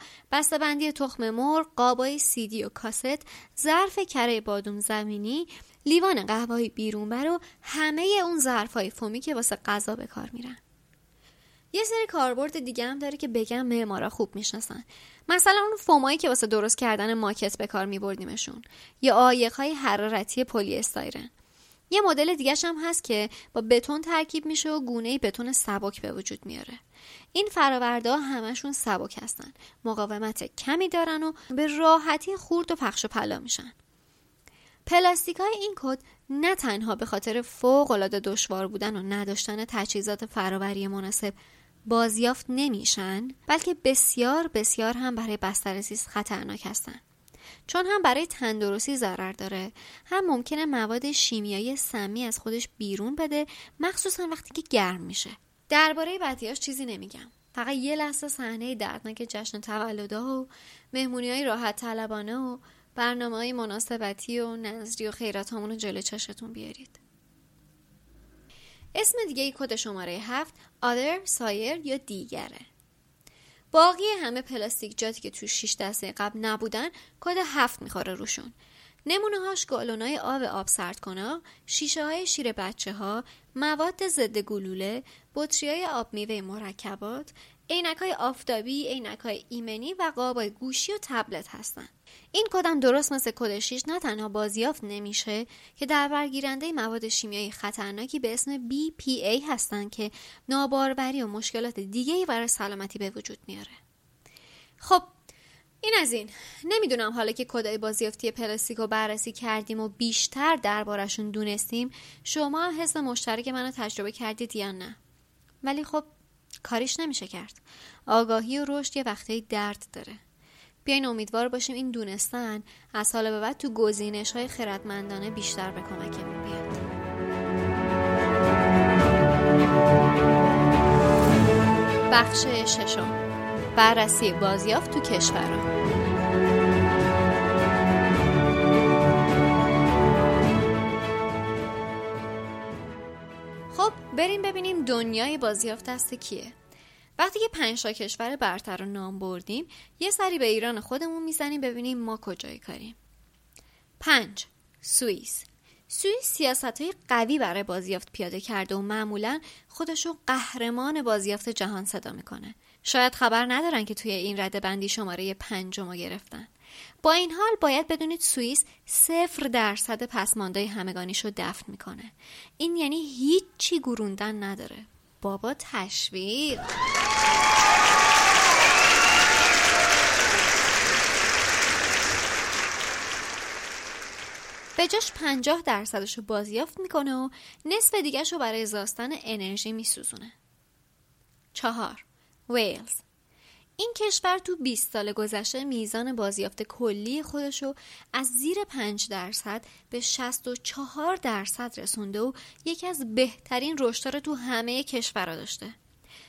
بندی تخم مرغ، قابای سیدی و کاست، ظرف کره بادوم زمینی، لیوان قهوه بیرون بر و همه اون ظرفای فومی که واسه غذا به کار میرن. یه سری کاربرد دیگه هم داره که بگم معمارا خوب می‌شناسن. مثلا اون فومایی که واسه درست کردن ماکت به کار میبردیمشون. یا آیقهای حرارتی پلی استایرن یه مدل دیگه هم هست که با بتون ترکیب میشه و گونه بتون سبک به وجود میاره. این فراورده همشون سبک هستن. مقاومت کمی دارن و به راحتی خورد و پخش و پلا میشن. پلاستیک های این کد نه تنها به خاطر فوق العاده دشوار بودن و نداشتن تجهیزات فراوری مناسب بازیافت نمیشن بلکه بسیار بسیار هم برای بستر زیست خطرناک هستند چون هم برای تندرستی ضرر داره. هم ممکنه مواد شیمیایی سمی از خودش بیرون بده مخصوصا وقتی که گرم میشه. درباره بدیاش چیزی نمیگم. فقط یه لحظه صحنه دردناک جشن تولدها و مهمونی های راحت طلبانه و برنامه های مناسبتی و نظری و خیرات رو جلو چشتون بیارید. اسم دیگه ای کد شماره هفت other سایر یا دیگره. باقی همه پلاستیک جاتی که تو 6 دسته قبل نبودن کد هفت می‌خوره روشون. نمونه هاش گالونای آب آب سرد کنه شیشه های شیر بچه ها مواد ضد گلوله بطری های آب میوه مرکبات عینک های آفتابی عینک های ایمنی و قاب گوشی و تبلت هستند این کدم درست مثل کد 6 نه تنها بازیافت نمیشه که در برگیرنده مواد شیمیایی خطرناکی به اسم BPA هستند که ناباروری و مشکلات دیگه برای سلامتی به وجود میاره. خب این از این. نمی‌دونم حالا که کدای بازیافتی پلاستیک رو بررسی کردیم و بیشتر دربارشون دونستیم شما حس مشترک منو تجربه کردید یا نه؟ ولی خب کاریش نمیشه کرد. آگاهی و رشد یه وقتی درد داره. بیاین امیدوار باشیم این دونستن از حالا به بعد تو گزینش های خردمندانه بیشتر به کمکمون بیاد. بخش ششم. بررسی بازیافت تو کشورها خب بریم ببینیم دنیای بازیافت دست کیه. وقتی که پنج کشور برتر رو نام بردیم یه سری به ایران خودمون می‌زنیم ببینیم ما کجای کاریم. پنج سوئیس. سوئیس سیاست های قوی برای بازیافت پیاده کرده و معمولا خودشو قهرمان بازیافت جهان صدا می‌کنه. شاید خبر ندارن که توی این رده بندی شماره پنجم رو گرفتن. با این حال باید بدونید سوئیس صفر درصد پسماندهای همگانیش رو دفن می‌کنه. این یعنی هیچی گروندن نداره. بابا تشویق! به جاش پنجاه درصدش رو بازیافت می‌کنه و نصف دیگرش رو برای زاستن انرژی میسوزونه. چهار. ویلز. این کشور تو 20 سال گذشته میزان بازیافت کلی خودش رو از زیر 5 درصد به 64 درصد رسونده و یکی از بهترین رشدها تو همه کشورها داشته.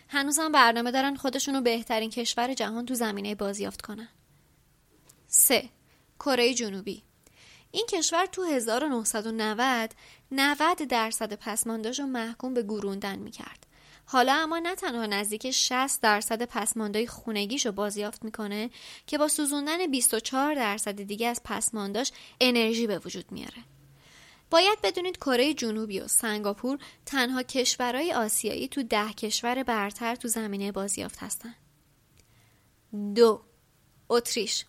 هنوزم برنامه دارن خودشونو بهترین کشور جهان تو زمینه بازیافت کنن. 3. کره جنوبی این کشور تو 1990 90 درصد پسمانداش رو محکوم به گروندن می‌کرد. حالا اما نه تنها نزدیک 60 درصد پسماندای خونگیش رو بازیافت می‌کنه که با سوزوندن 24 درصد دیگه از پسمانداش انرژی به وجود میاره. باید بدونید کره جنوبی و سنگاپور تنها کشورهای آسیایی تو ده کشور برتر تو زمینه بازیافت هستن. دو اتریش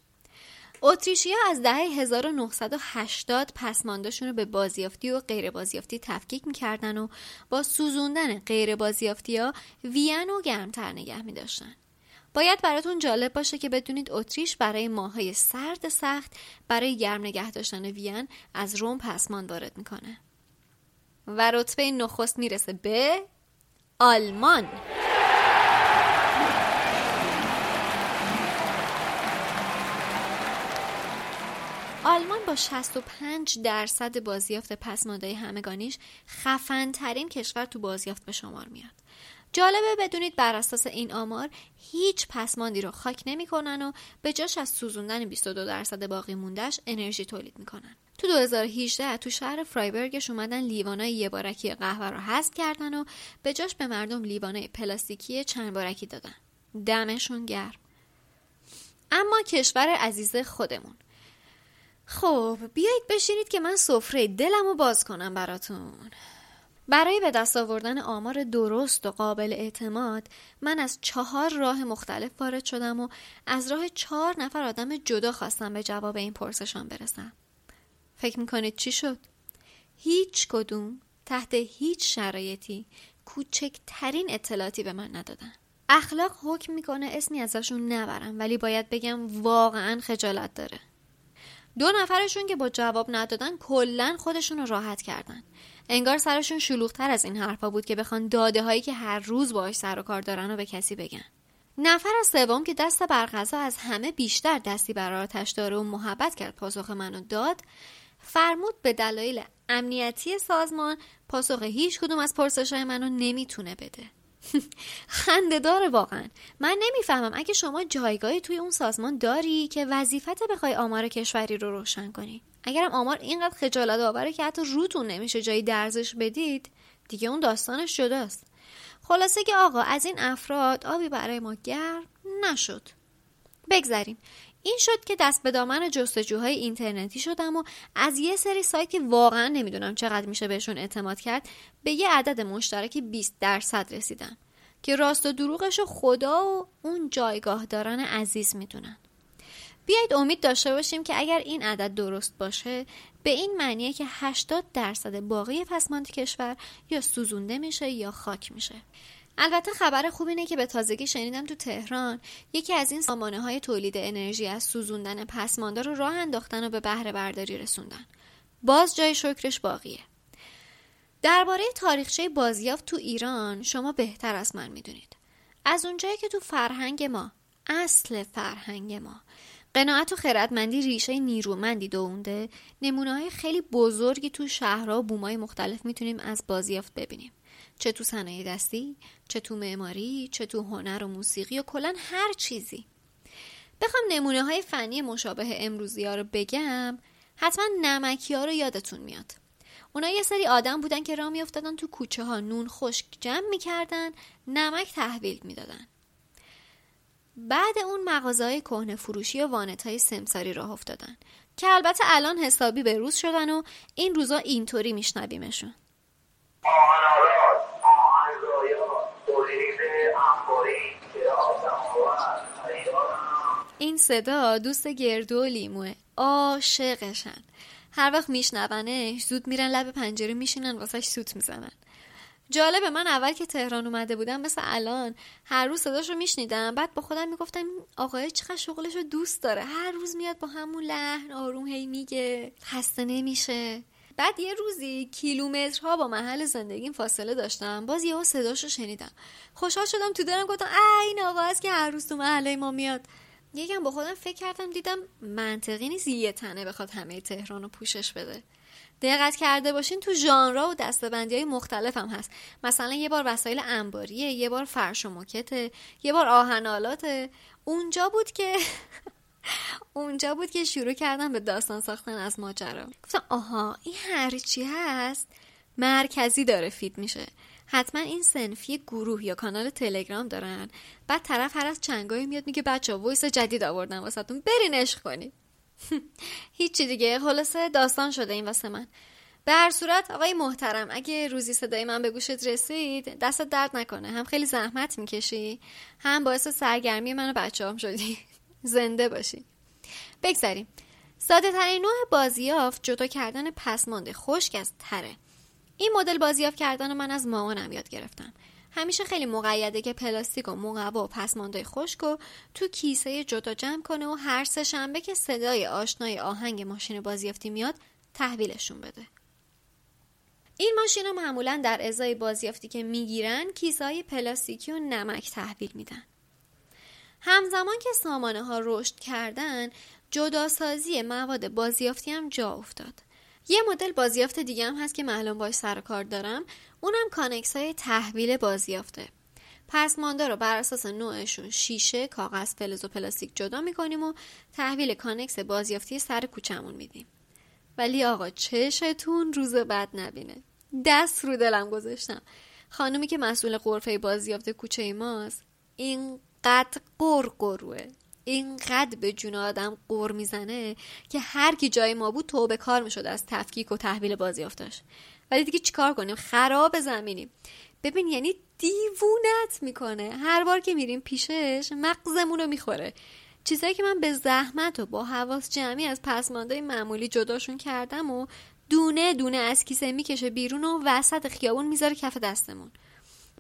اتریشیا از دهه 1980 پسمانداشون رو به بازیافتی و غیر بازیافتی تفکیک می‌کردن و با سوزوندن غیر بازیافتی ها وین و گرمتر نگه می داشتن. باید براتون جالب باشه که بدونید اتریش برای ماهای سرد سخت برای گرم نگه داشتن وین از روم پسمان وارد می‌کنه. و رتبه نخست می‌رسه به آلمان. آلمان با 65 درصد بازیافت پسماندهای همگانیش خفنترین کشور تو بازیافت به شمار میاد. جالبه بدونید بر اساس این آمار هیچ پسماندی رو خاک نمی‌کنن و به جاش از سوزوندن 22 درصد باقی موندهش انرژی تولید می‌کنن. تو 2018 تو شهر فرایبرگش اومدن لیوانای یه بارکی قهوه رو حذف کردن و به جاش به مردم لیوانای پلاستیکی چند بارکی دادن. دمشون گرم. اما کشور عزیز خودمون خب بیایید بشینید که من سفره دلم رو باز کنم براتون. برای به دست آوردن آمار درست و قابل اعتماد من از چهار راه مختلف وارد شدم و از راه چهار نفر آدم جدا خواستم به جواب این پرسشان برسم. فکر می‌کنید چی شد؟ هیچ کدوم تحت هیچ شرایطی کوچکترین اطلاعاتی به من ندادن. اخلاق حکم می‌کنه اسمی ازشون نبرم ولی باید بگم واقعا خجالت داره. دو نفرشون که با جواب ندادن کلا خودشون رو راحت کردن. انگار سرشون شلوغتر از این حرفا بود که بخوان داده هایی که هر روز باهاش سر و کار دارن رو به کسی بگن. نفر سوم که دست برغذا از همه بیشتر دستی بر آتش داره و محبت کرد پاسخ منو داد فرمود به دلایل امنیتی سازمان پاسخ هیچ کدوم از پرسش های منو نمی‌تونه بده. خنده داره واقعا. من نمی‌فهمم اگه شما جایگاهی توی اون سازمان داری که وظیفت بخوای آمار کشوری رو روشن کنی. اگرم آمار اینقدر خجالت آوره که حتی روتون نمیشه جایی درزش بدید دیگه اون داستانش جداست. خلاصه که آقا از این افراد آبی برای ما گرم نشد. بگذریم. این شد که دست به دامن جستجوهای اینترنتی شدم و از یه سری سایت که واقعا نمی‌دونم چقدر میشه بهشون اعتماد کرد به یه عدد مشترک 20 درصد رسیدم که راست و دروغش خدا و اون جایگاه دارن عزیز می‌دونن. بیایید امید داشته باشیم که اگر این عدد درست باشه به این معنیه که 80 درصد باقی پسماند کشور یا سوزونده میشه یا خاک میشه. البته خبر خوب اینه که به تازگی شنیدم تو تهران یکی از این سامانه های تولید انرژی از سوزوندن پسماندا رو راه انداختن و به بهره برداری رسوندن. باز جای شکرش باقیه. درباره تاریخچه بازیافت تو ایران شما بهتر از من می‌دونید. از اونجایی که تو فرهنگ ما اصل فرهنگ ما قناعت و خردمندی ریشه نیرومندی دونده نمونه های خیلی بزرگی تو شهرها و بومای مختلف می‌تونیم از بازیافت ببینیم. چه تو صنایع دستی چه تو معماری چه تو هنر و موسیقی و کلا هر چیزی. بخوام نمونه های فنی مشابه امروزی ها رو بگم حتما نمکی ها رو یادتون میاد. اونا یه سری آدم بودن که راه میافتادن تو کوچه ها نون خشک جمع می‌کردن نمک تحویل می‌دادن. بعد اون مغازه کهنه فروشی و وانت های سمساری راه افتادن که البته الان حسابی به روز شدن و این روزا اینطوری میشنویمشون. این صدا دوست گردو و لیموه. عاشقشن. هر وقت میشنونش زود میرن لب پنجره میشینن واسش سوت می‌زنن. جالبه من اول که تهران اومده بودم مثل الان هر روز صداش رو میشنیدم. بعد با خودم می‌گفتم آقای چقدر شغلش رو دوست داره. هر روز میاد با همون لحن آروم هی میگه. خسته نمیشه. بعد یه روزی کیلومترها با محل زندگیم فاصله داشتم. باز یهو صداش رو شنیدم. خوشحال شدم تو دلم گفتم این آقا است که هر روز تو محله ما میاد. یکم با خودم فکر کردم دیدم منطقی نیست یه تنه بخواد همه تهران رو پوشش بده. دقت کرده باشین تو ژانرها و دسته‌بندی های مختلف هم هست. مثلا یه بار وسایل انباریه یه بار فرش و موکته یه بار آهن‌آلاته اونجا بود که اونجا بود که شروع کردم به داستان ساختن از ماجرا. گفتم آها این هرچی هست مرکزی داره feed میشه. حتما این صنفی گروه یا کانال تلگرام دارن. بعد طرف هر از چندگاهی میاد میگه بچه voice جدید آوردن واستون. برین عشق کنید هیچی دیگه. خلاصه داستان شده این واسه من. به هر صورت آقای محترم اگه روزی صدای من به گوشت رسید دست درد نکنه. هم خیلی زحمت می‌کشی هم باعث سرگرمی من و بچه هم شدی. زنده باشی. بگذاریم. ساده ترین نوع بازیافت جدا کردن پسمانده خشک از تره. این مدل بازیافت کردن من از مامانم یاد گرفتم. همیشه خیلی مقیده که پلاستیک و مقوا و پسمانده خشک و تو کیسه جدا جمع کنه و هر سه شنبه که صدای آشنای آهنگ ماشین بازیافتی میاد تحویلشون بده. این ماشین ها معمولا در ازای بازیافتی که می‌گیرن کیسه پلاستیکی و نمک تحویل میدن. همزمان که سامانه ها رشد کردن جداسازی مواد بازیافتی هم جا افتاد. یه مدل بازیافت دیگه هم هست که معلوم باش سر کار دارم اونم کانکس های تحویل بازیافته پسمانده رو بر اساس نوعشون شیشه، کاغذ، فلز و پلاستیک جدا می‌کنیم و تحویل کانکس بازیافتی سر کوچمون میدیم. ولی آقا چشتون روز بد نبینه. دست رو دلم گذاشتم. خانومی که مسئول غرفه بازیافت کوچه ماست اینقدر غرغروئه اینقدر به جون آدم غر می‌زنه که هر کی جای ما بود توبه‌کار می‌شد از تفکیک و تحویل بازیافتاش ولی دیگه چیکار کنیم؟ خراب زمینیم. ببین یعنی دیوونت می‌کنه. هر بار که میریم پیشش مغزمون رو می‌خوره. چیزایی که من به زحمت و با حواس جمعی از پسماندهای معمولی جداشون کردم و دونه دونه از کیسه می‌کشه بیرون و وسط خیابون می‌ذاره کف دستمون.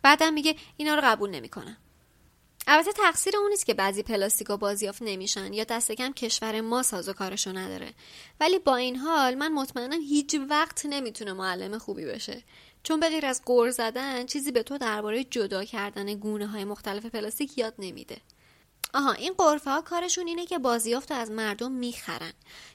بعدم میگه اینا رو قبول نمی‌کنم. البته تقصیر اون نیست که بعضی پلاستیکا بازیافت نمیشن یا دست کم کشور ما ساز و کارشو نداره. ولی با این حال من مطمئنم هیچ وقت نمی‌تونه معلم خوبی بشه. چون به غیر از قور زدن چیزی به تو درباره جدا کردن گونه های مختلف پلاستیک یاد نمیده. آها این قرفه ها کارشون اینه که بازیافت از مردم می‌خرن.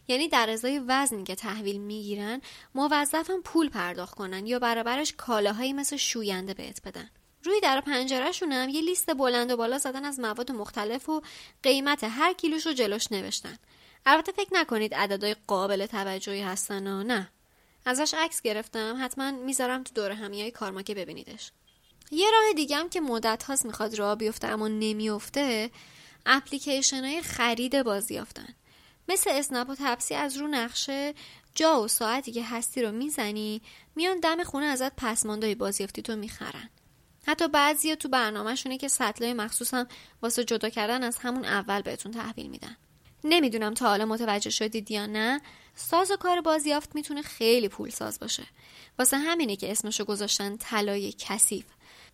یعنی در ازای وزنی که تحویل می‌گیرن موظفن پول پرداخت کنن یا برابرش کالاهایی مثل شوینده بهت بدن. روی در پنجرهشون هم یه لیست بلند و بالا زدن از مواد مختلف و قیمت هر کیلوش رو جلوش نوشتن. البته فکر نکنید عددهای قابل توجهی هستن و نه. ازش عکس گرفتم. حتما می‌ذارم تو دور همیای کارما که ببینیدش. یه راه دیگه هم که مدت هاست می‌خواد راه بیفته اما نمیفته اپلیکیشن های خرید بازیافتن مثل اسنپ و تپسی از رو نقشه جا و ساعتی که هستی رو می‌زنی میان دم خونه ازت پسماندهای بازیافتی تو می‌خرن. حتی بعضی تو برنامهشونه که سطلای مخصوص واسه جدا کردن از همون اول بهتون تحویل میدن. نمی‌دونم تا حالا متوجه شدید یا نه ساز و کار بازیافت می‌تونه خیلی پول ساز باشه. واسه همینه که اسمشو گذاشتن طلای کثیف.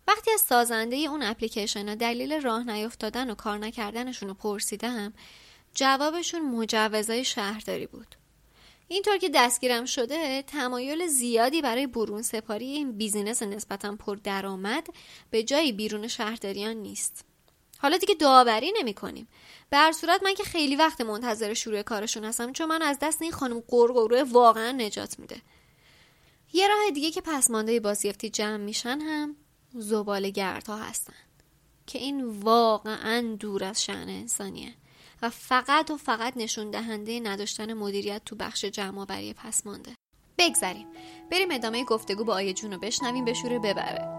وقتی از سازنده اون اپلیکیشن دلیل راه نیفتادن و کار نکردنشون رو پرسیدم جوابشون مجوزای شهرداری بود. اینطور که دستگیرم شده تمایل زیادی برای برون سپاری این بیزینس نسبتا پر درآمد به جایی بیرون شهرداریان نیست. حالا دیگه داوری نمی کنیم به هر صورت من که خیلی وقت منتظر شروع کارشون هستم چون من از دست این خانم قرقروه واقعا نجات میده. یه راه دیگه که پسمانده بازیافتی جمع میشن هم زبال گردها هستن که این واقعا دور از شعن انسانیه. و فقط و فقط نشون دهنده نداشتن مدیریت تو بخش جمع آوری پسمانده بگذریم. بریم ادامه گفتگو با آیه جون رو بشنویم به شوره ببره.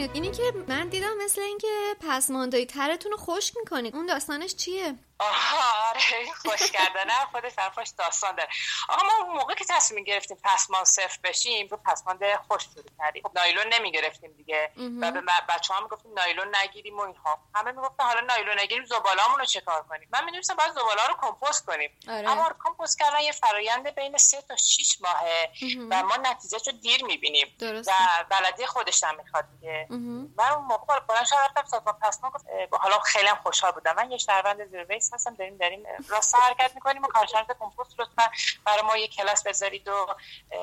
اینی که من دیدم مثل اینکه پس ماندایی ترتون رو خشک می‌کنید. اون داستانش چیه؟ آره خوش کردن. خودش حرفاش داستان داره. آقا ما اون موقع که تصمیم گرفتیم پسمان صفر بشیم رو پسماند خوش شروع کردیم. خب نایلون نمی گرفتیم دیگه و به بچه ها می‌گفتیم نایلون نگیریم و اینها. همه می‌گفتن حالا نایلون نگیریم زبالامون رو چکار کنیم؟ من می‌دونستم باید زباله رو کمپوست کنیم. آره. اما کمپوست کردن یه فرایند بین سه تا 6 ماهه و ما نتیجه رو دیر می‌بینیم. و بلدی خودش هم می‌خواد دیگه. من اون موقع بلند شدم رفتم پسمان گفت حالا خیلی خوشحال بودم. من یه شهروند زیر هستم داریم داریم راست حرکت می‌کنیم و کارشناس کمپوست لطفا برای ما یه کلاس بذارید و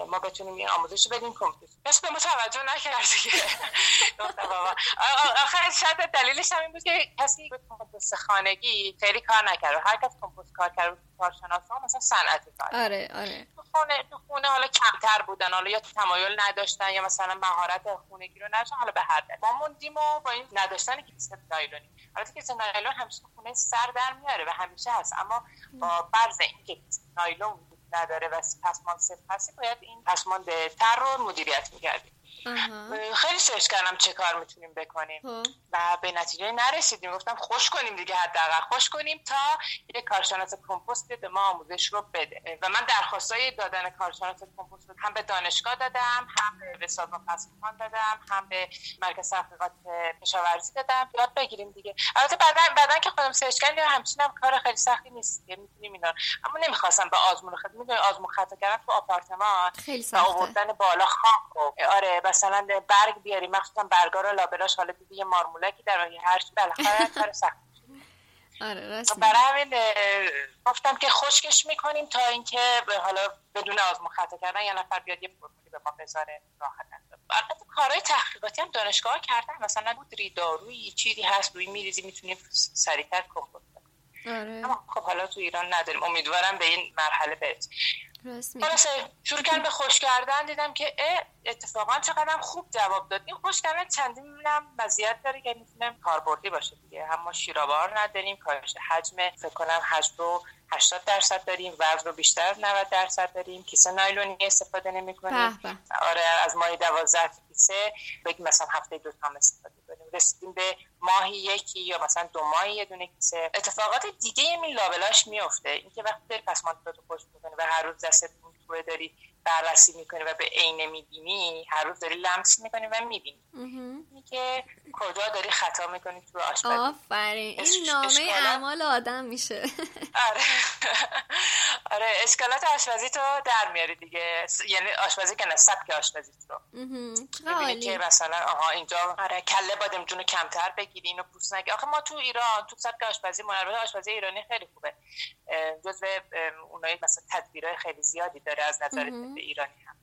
ما بتونیم این آموزش بدیم کمپوست. بس به ما توجه نکرد دیگه. آخر شاید دلیلش هم این بود که کسی به کمپوست خانگی خیلی کار نکرد. هر کس کمپوست کار کرد کارشناس ها مثلا صنعتی کار. آره آره. تو خونه تو خونه حالا کمتر بودن حالا یا تمایل نداشتن یا مثلا مهارت خونگی رو نداشتن حالا به هر ما موندیم و با این نداشتن کیسه نایلونی. البته کیسه نایلون همیشه خونه سر در میاره و همیشه هست. اما با فرض اینکه نایلون نداره و پسمان صفر هستی باید این پسمان تر رو مدیریت می‌کردیم. خیلی سرچ کردم چه کار می‌تونیم بکنیم. خب. و به نتیجه نرسیدیم. گفتم خوش کنیم دیگه حداقل خوش کنیم تا یک کارشناس کمپوست به ما آموزش رو بده. و من درخواستای دادن کارشناس کمپوست رو هم به دانشگاه دادم هم به سازمان پسمان دادم هم به مرکز تحقیقات کشاورزی دادم. یاد بگیریم دیگه. البته بعدا بعدا که خودم سرچ کردم همچین هم کار خیلی سختی نیست که می‌تونیم اینا اما نمی‌خواستم به آزمون خط می‌دونی آزمون خطا کردن تو آپارتمان خیلی سخته. آوردن بالا خاک. آره مثلا برگ بیاری. مخصوصا برگا رو لابلاش حالا دیدی یه مارمولکی در راهی هر چی. بالاخره کار سخت. آره برای همین گفتم که خشکش می‌کنیم تا اینکه حالا بدون آزمون خطا کردن یه نفر بیاد یه فرمولی به ما بذاره راحت البته کارهای تحقیقاتی هم دانشگاه کردن. مثلا بود ریداروی چیزی هست روی میریزی می‌تونیم سریعتر کمپوت آره. اما خب حالا تو ایران نداریم. امیدوارم به این مرحله برسیم. خلاصه شروع کردم به خوش کردن دیدم که اتفاقا چقدر خوب جواب داد. این خوش کردن چندین می‌بینم مزیت داره که می‌تونم کاربردی باشه دیگه. اما شیرابار نداریم کاهش حجم فکر کنم حجم رو 80 درصد داریم وزن رو بیشتر 90 درصد داریم. کیسه نایلونی استفاده نمی کنیم آره از ماه 12 کیسه بگیم مثلا هفته دو تا استفاده کنیم. رسیدیم به ماهی یکی یا مثلا دو ماهی یه دونه کیسه. اتفاقات دیگه این لابلاش میفته اینکه وقتی داری پس خوش می‌کنی و هر روز دستت توی داری بررسی می‌کنی و به عینه می‌بینی هر روز داری لمس می‌کنی و می‌بینی. که کجا داری خطا می‌کنی تو آشپزی. آفرین. این نامه اعمال آدم میشه. آره. آره اشکالات آشپزی تو در میاری دیگه. یعنی آشپزی که نه سبک آشپزی تو. می‌بینی که مثلا آها اینجا آره. کله بادمجون کمتر بگیری اینو پوست نگی. آخه ما تو ایران تو سبک آشپزی منور آشپزی ایرانی خیلی خوبه. جزو اونایی مثلا تدبیرهای خیلی زیادی داره از نظر ایرانی هم.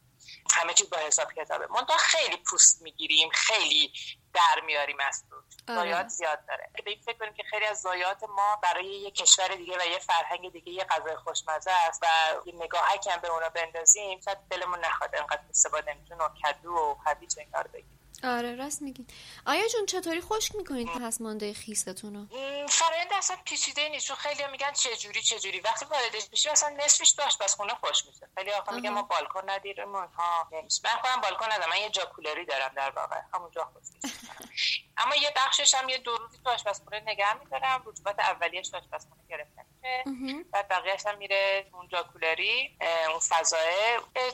همه چیز با حساب کتابه. من خیلی پوست می‌گیریم خیلی در میاریم از تو. آره. زایات زیاد داره. به این فکر کنیم که خیلی از زایات ما برای یه کشور دیگه و یه فرهنگ دیگه یه غذای خوشمزه است و یه نگاهی هم به اونا بندازیم شاید دلمون نخواد انقدر استفاده می‌تونه و کدو و هویج این کار بگیم آره راست میگی. آیا جون چطوری خشک می‌کنید پسمانده خیستون رو فرآیند اصلا پیچیده نیست چون خیلی میگن چه جوری چه جوری وقتی واردش بشی اصلا نصفش داشت بس خونه خوش میشه. خیلی آقا میگه ما بالکن ندیریم ها نمیشه. من خودم بالکن ندارم من یه جاکولری دارم در واقع. همونجا خوش اما یه بخشش هم یه دو روزی تو آشپزخونه نگه میدارم. رطوبت اولیش تو آشپزخونه گرفته میشه بعد بقیه‌اش هم میره اون جاکولری اون فضاه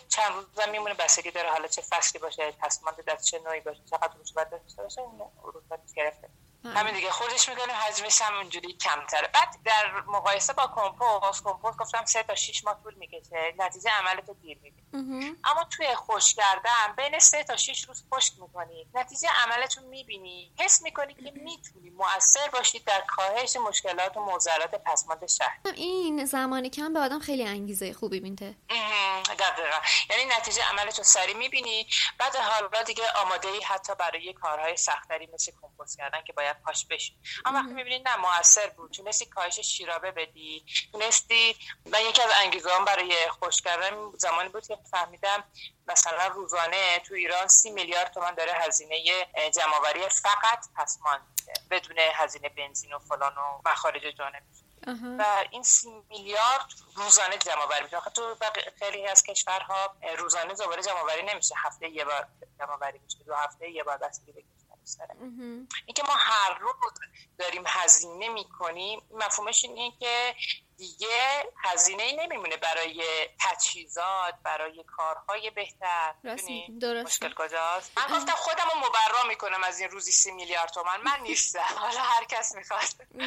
چند روز هم میمونه بسگی داره حالا چه فصلی باشه پسمانده دست چه نوعی باشه چقدر رطوبت داشته باشه اون رطوبت گرفته. همین دیگه خودش می‌کنیم حجمش هم اونجوری کمتره. بعد در مقایسه با کمپوست کمپوست گفتم سه تا 6 ماه طول می‌کشه. نتیجه عملت دیر می‌بینی اما توی خوش کردن بین سه تا 6 روز خشک می‌کنی. نتیجه عملتون می‌بینی. حس می‌کنی که می‌تونی. مؤثر باشید در کاهش مشکلات و معضلات پسماند شهر. این زمانی کم به آدم خیلی انگیزه خوبی میده. دقیقا. یعنی نتیجه عملتون سری می‌بینی. بعد حالا دیگه آماده ای حتی برای کارهای سختری مثل کمپوست کردن که باید پاش بشی اما وقتی می‌بینید نه موثر بود. تونستی کاهش شیرابه بدی. تونستی من یکی از انگیزه برای خوش کردن زمانی بود که فهمیدم مثلا روزانه تو ایران سی میلیارد تومن داره هزینه جمعآوری فقط پسمان بدون هزینه بنزین و فلان و مخارج جانبی و این سی میلیارد روزانه جمع بری میشه تو خیلی از کشورها روزانه دوباره جمع بری نمیشه. هفته یه بار جمع بری میشه. دو هفته یه بار بستگی به داره. اینکه ما هر روز داریم هزینه می‌کنیم مفهومش اینه که دیگه هزینه ای نمیمونه برای تجهیزات برای کارهای بهتر. درست مشکل کجاست؟ من گفتم خودم رو مبرا می‌کنم از این روزی سی میلیارد تومن من نیستم. حالا هر کس می‌خواد.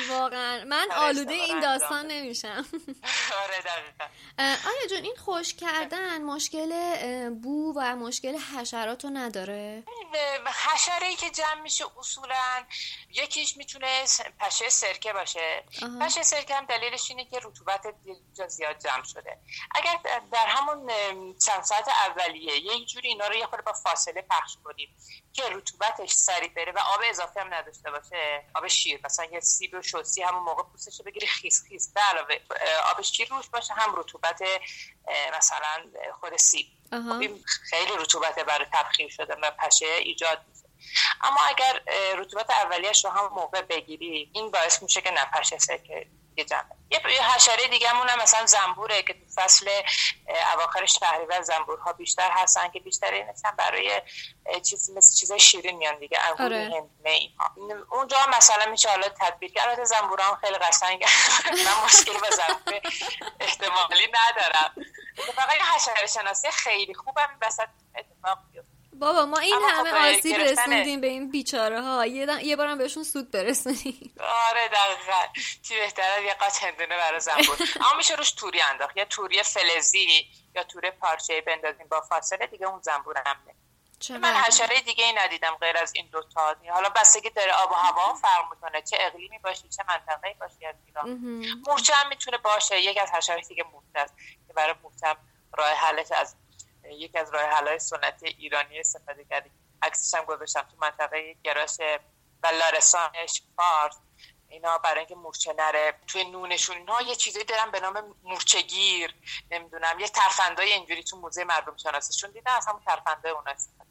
واقعا. من آلوده این داستان نمیشم. آره دقیقا. آیا جون این خوش کردن مشکل بو و مشکل حشرات رو نداره؟ حشره ای که جمع میشه اصولا یکیش می‌تونه پشه سرکه باشه. پشه سرکه هم دلیلش اینه که رطوبت زیاد جمع شده. اگر در همون چند ساعت اولیه یه جوری اینا رو یه خورده با فاصله پخش کنیم که رطوبتش سریع بره و آب اضافه هم نداشته باشه آب شیر مثلا یه سیب و شوسی همون موقع پوستش بگیری خیس خیس. به علاوه آب شیر روش باشه هم رطوبت مثلا خود سیب. خب خیلی رطوبت برای تبخیر شده و پشه ایجاد اما اگر رطوبت اولیش رو هم موقع بگیری این باعث میشه که نپشه سرکه یه حشره دیگه هم مثلا زنبوره که تو فصل اواخر شهریور زنبورها بیشتر هستن که بیشتر این برای چیز مثل چیزای شیرین میان دیگه انگور آره. اونجا مثلا میشه حالا تدبیر کرد. البته زنبورا هم خیلی قشنگ من مشکلی با زنبور احتمالی ندارم. فقط یه حشره شناسی خیلی خوبم وسط اتفاق بیفته. بابا ما این همه خب آسیب رسوندیم به این بیچاره ها یه, یه بارم بهشون سود برسونیم. آره دقیقا. چی بهتره؟ یه قاچ هندونه برای زنبور اما میشه روش توری انداخت. یا توری فلزی یا توری پارچه بندازیم با فاصله دیگه اون زنبور هم من حشره دیگه ای ندیدم غیر از این دوتا حالا بستگی داره آب و هوا فرق می‌کنه. چه اقلیمی باشه چه منطقه‌ای باشه از ایران. مورچه هم می‌تونه باشه. یک از حشرات دیگه مورچه است. که برای مورچه راه حلش از یکی از راه حلای سنتی ایرانی استفاده کردیم. عکسش هم گذاشتم تو منطقه گراش و لارسانش فارس. اینا برای اینکه مورچه نره. توی نونشون اینا یه چیزی دارن به نام مورچگیر نمی‌دونم یه ترفندای اینجوری تو موزه مردم شناسیشون دیدن از همون ترفندای اونا استفاده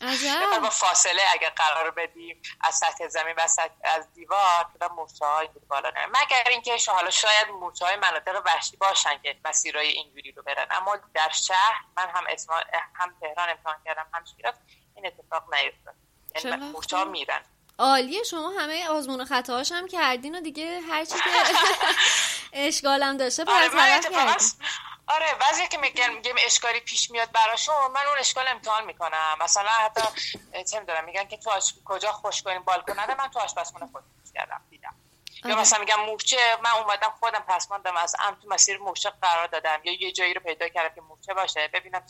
کردن با فاصله اگر قرار بدیم از سطح زمین و از دیوار که مورچه ها اینجوری بالا نره مگر اینکه حالا شاید مورچه های مناطق وحشی باشن که مسیرهای اینجوری رو برن. اما در شهر من هم اسما هم تهران امتحان کردم هم شیراز این اتفاق نیفتاد. یعنی مورچه ها میرن. عالیه شما همه آزمون و خطاهاش هم کردین و دیگه هر چی که اشکالم داشته برطرف کردین. آره بعضی که میگن میگم اشکالی پیش میاد براشون من اون اشکال امتحان می‌کنم. مثلا حتی چه می‌دونم میگن که تو کجا خوش کنیم بالکن نده من تو آشپزخونه خود کردم دیدم. یا آره. مثلا میگم مورچه من اومدم خودم پسماندم از ام تو مسیر مورچه قرار دادم. یا یه جایی رو پیدا کردم که مورچه باشه ببینم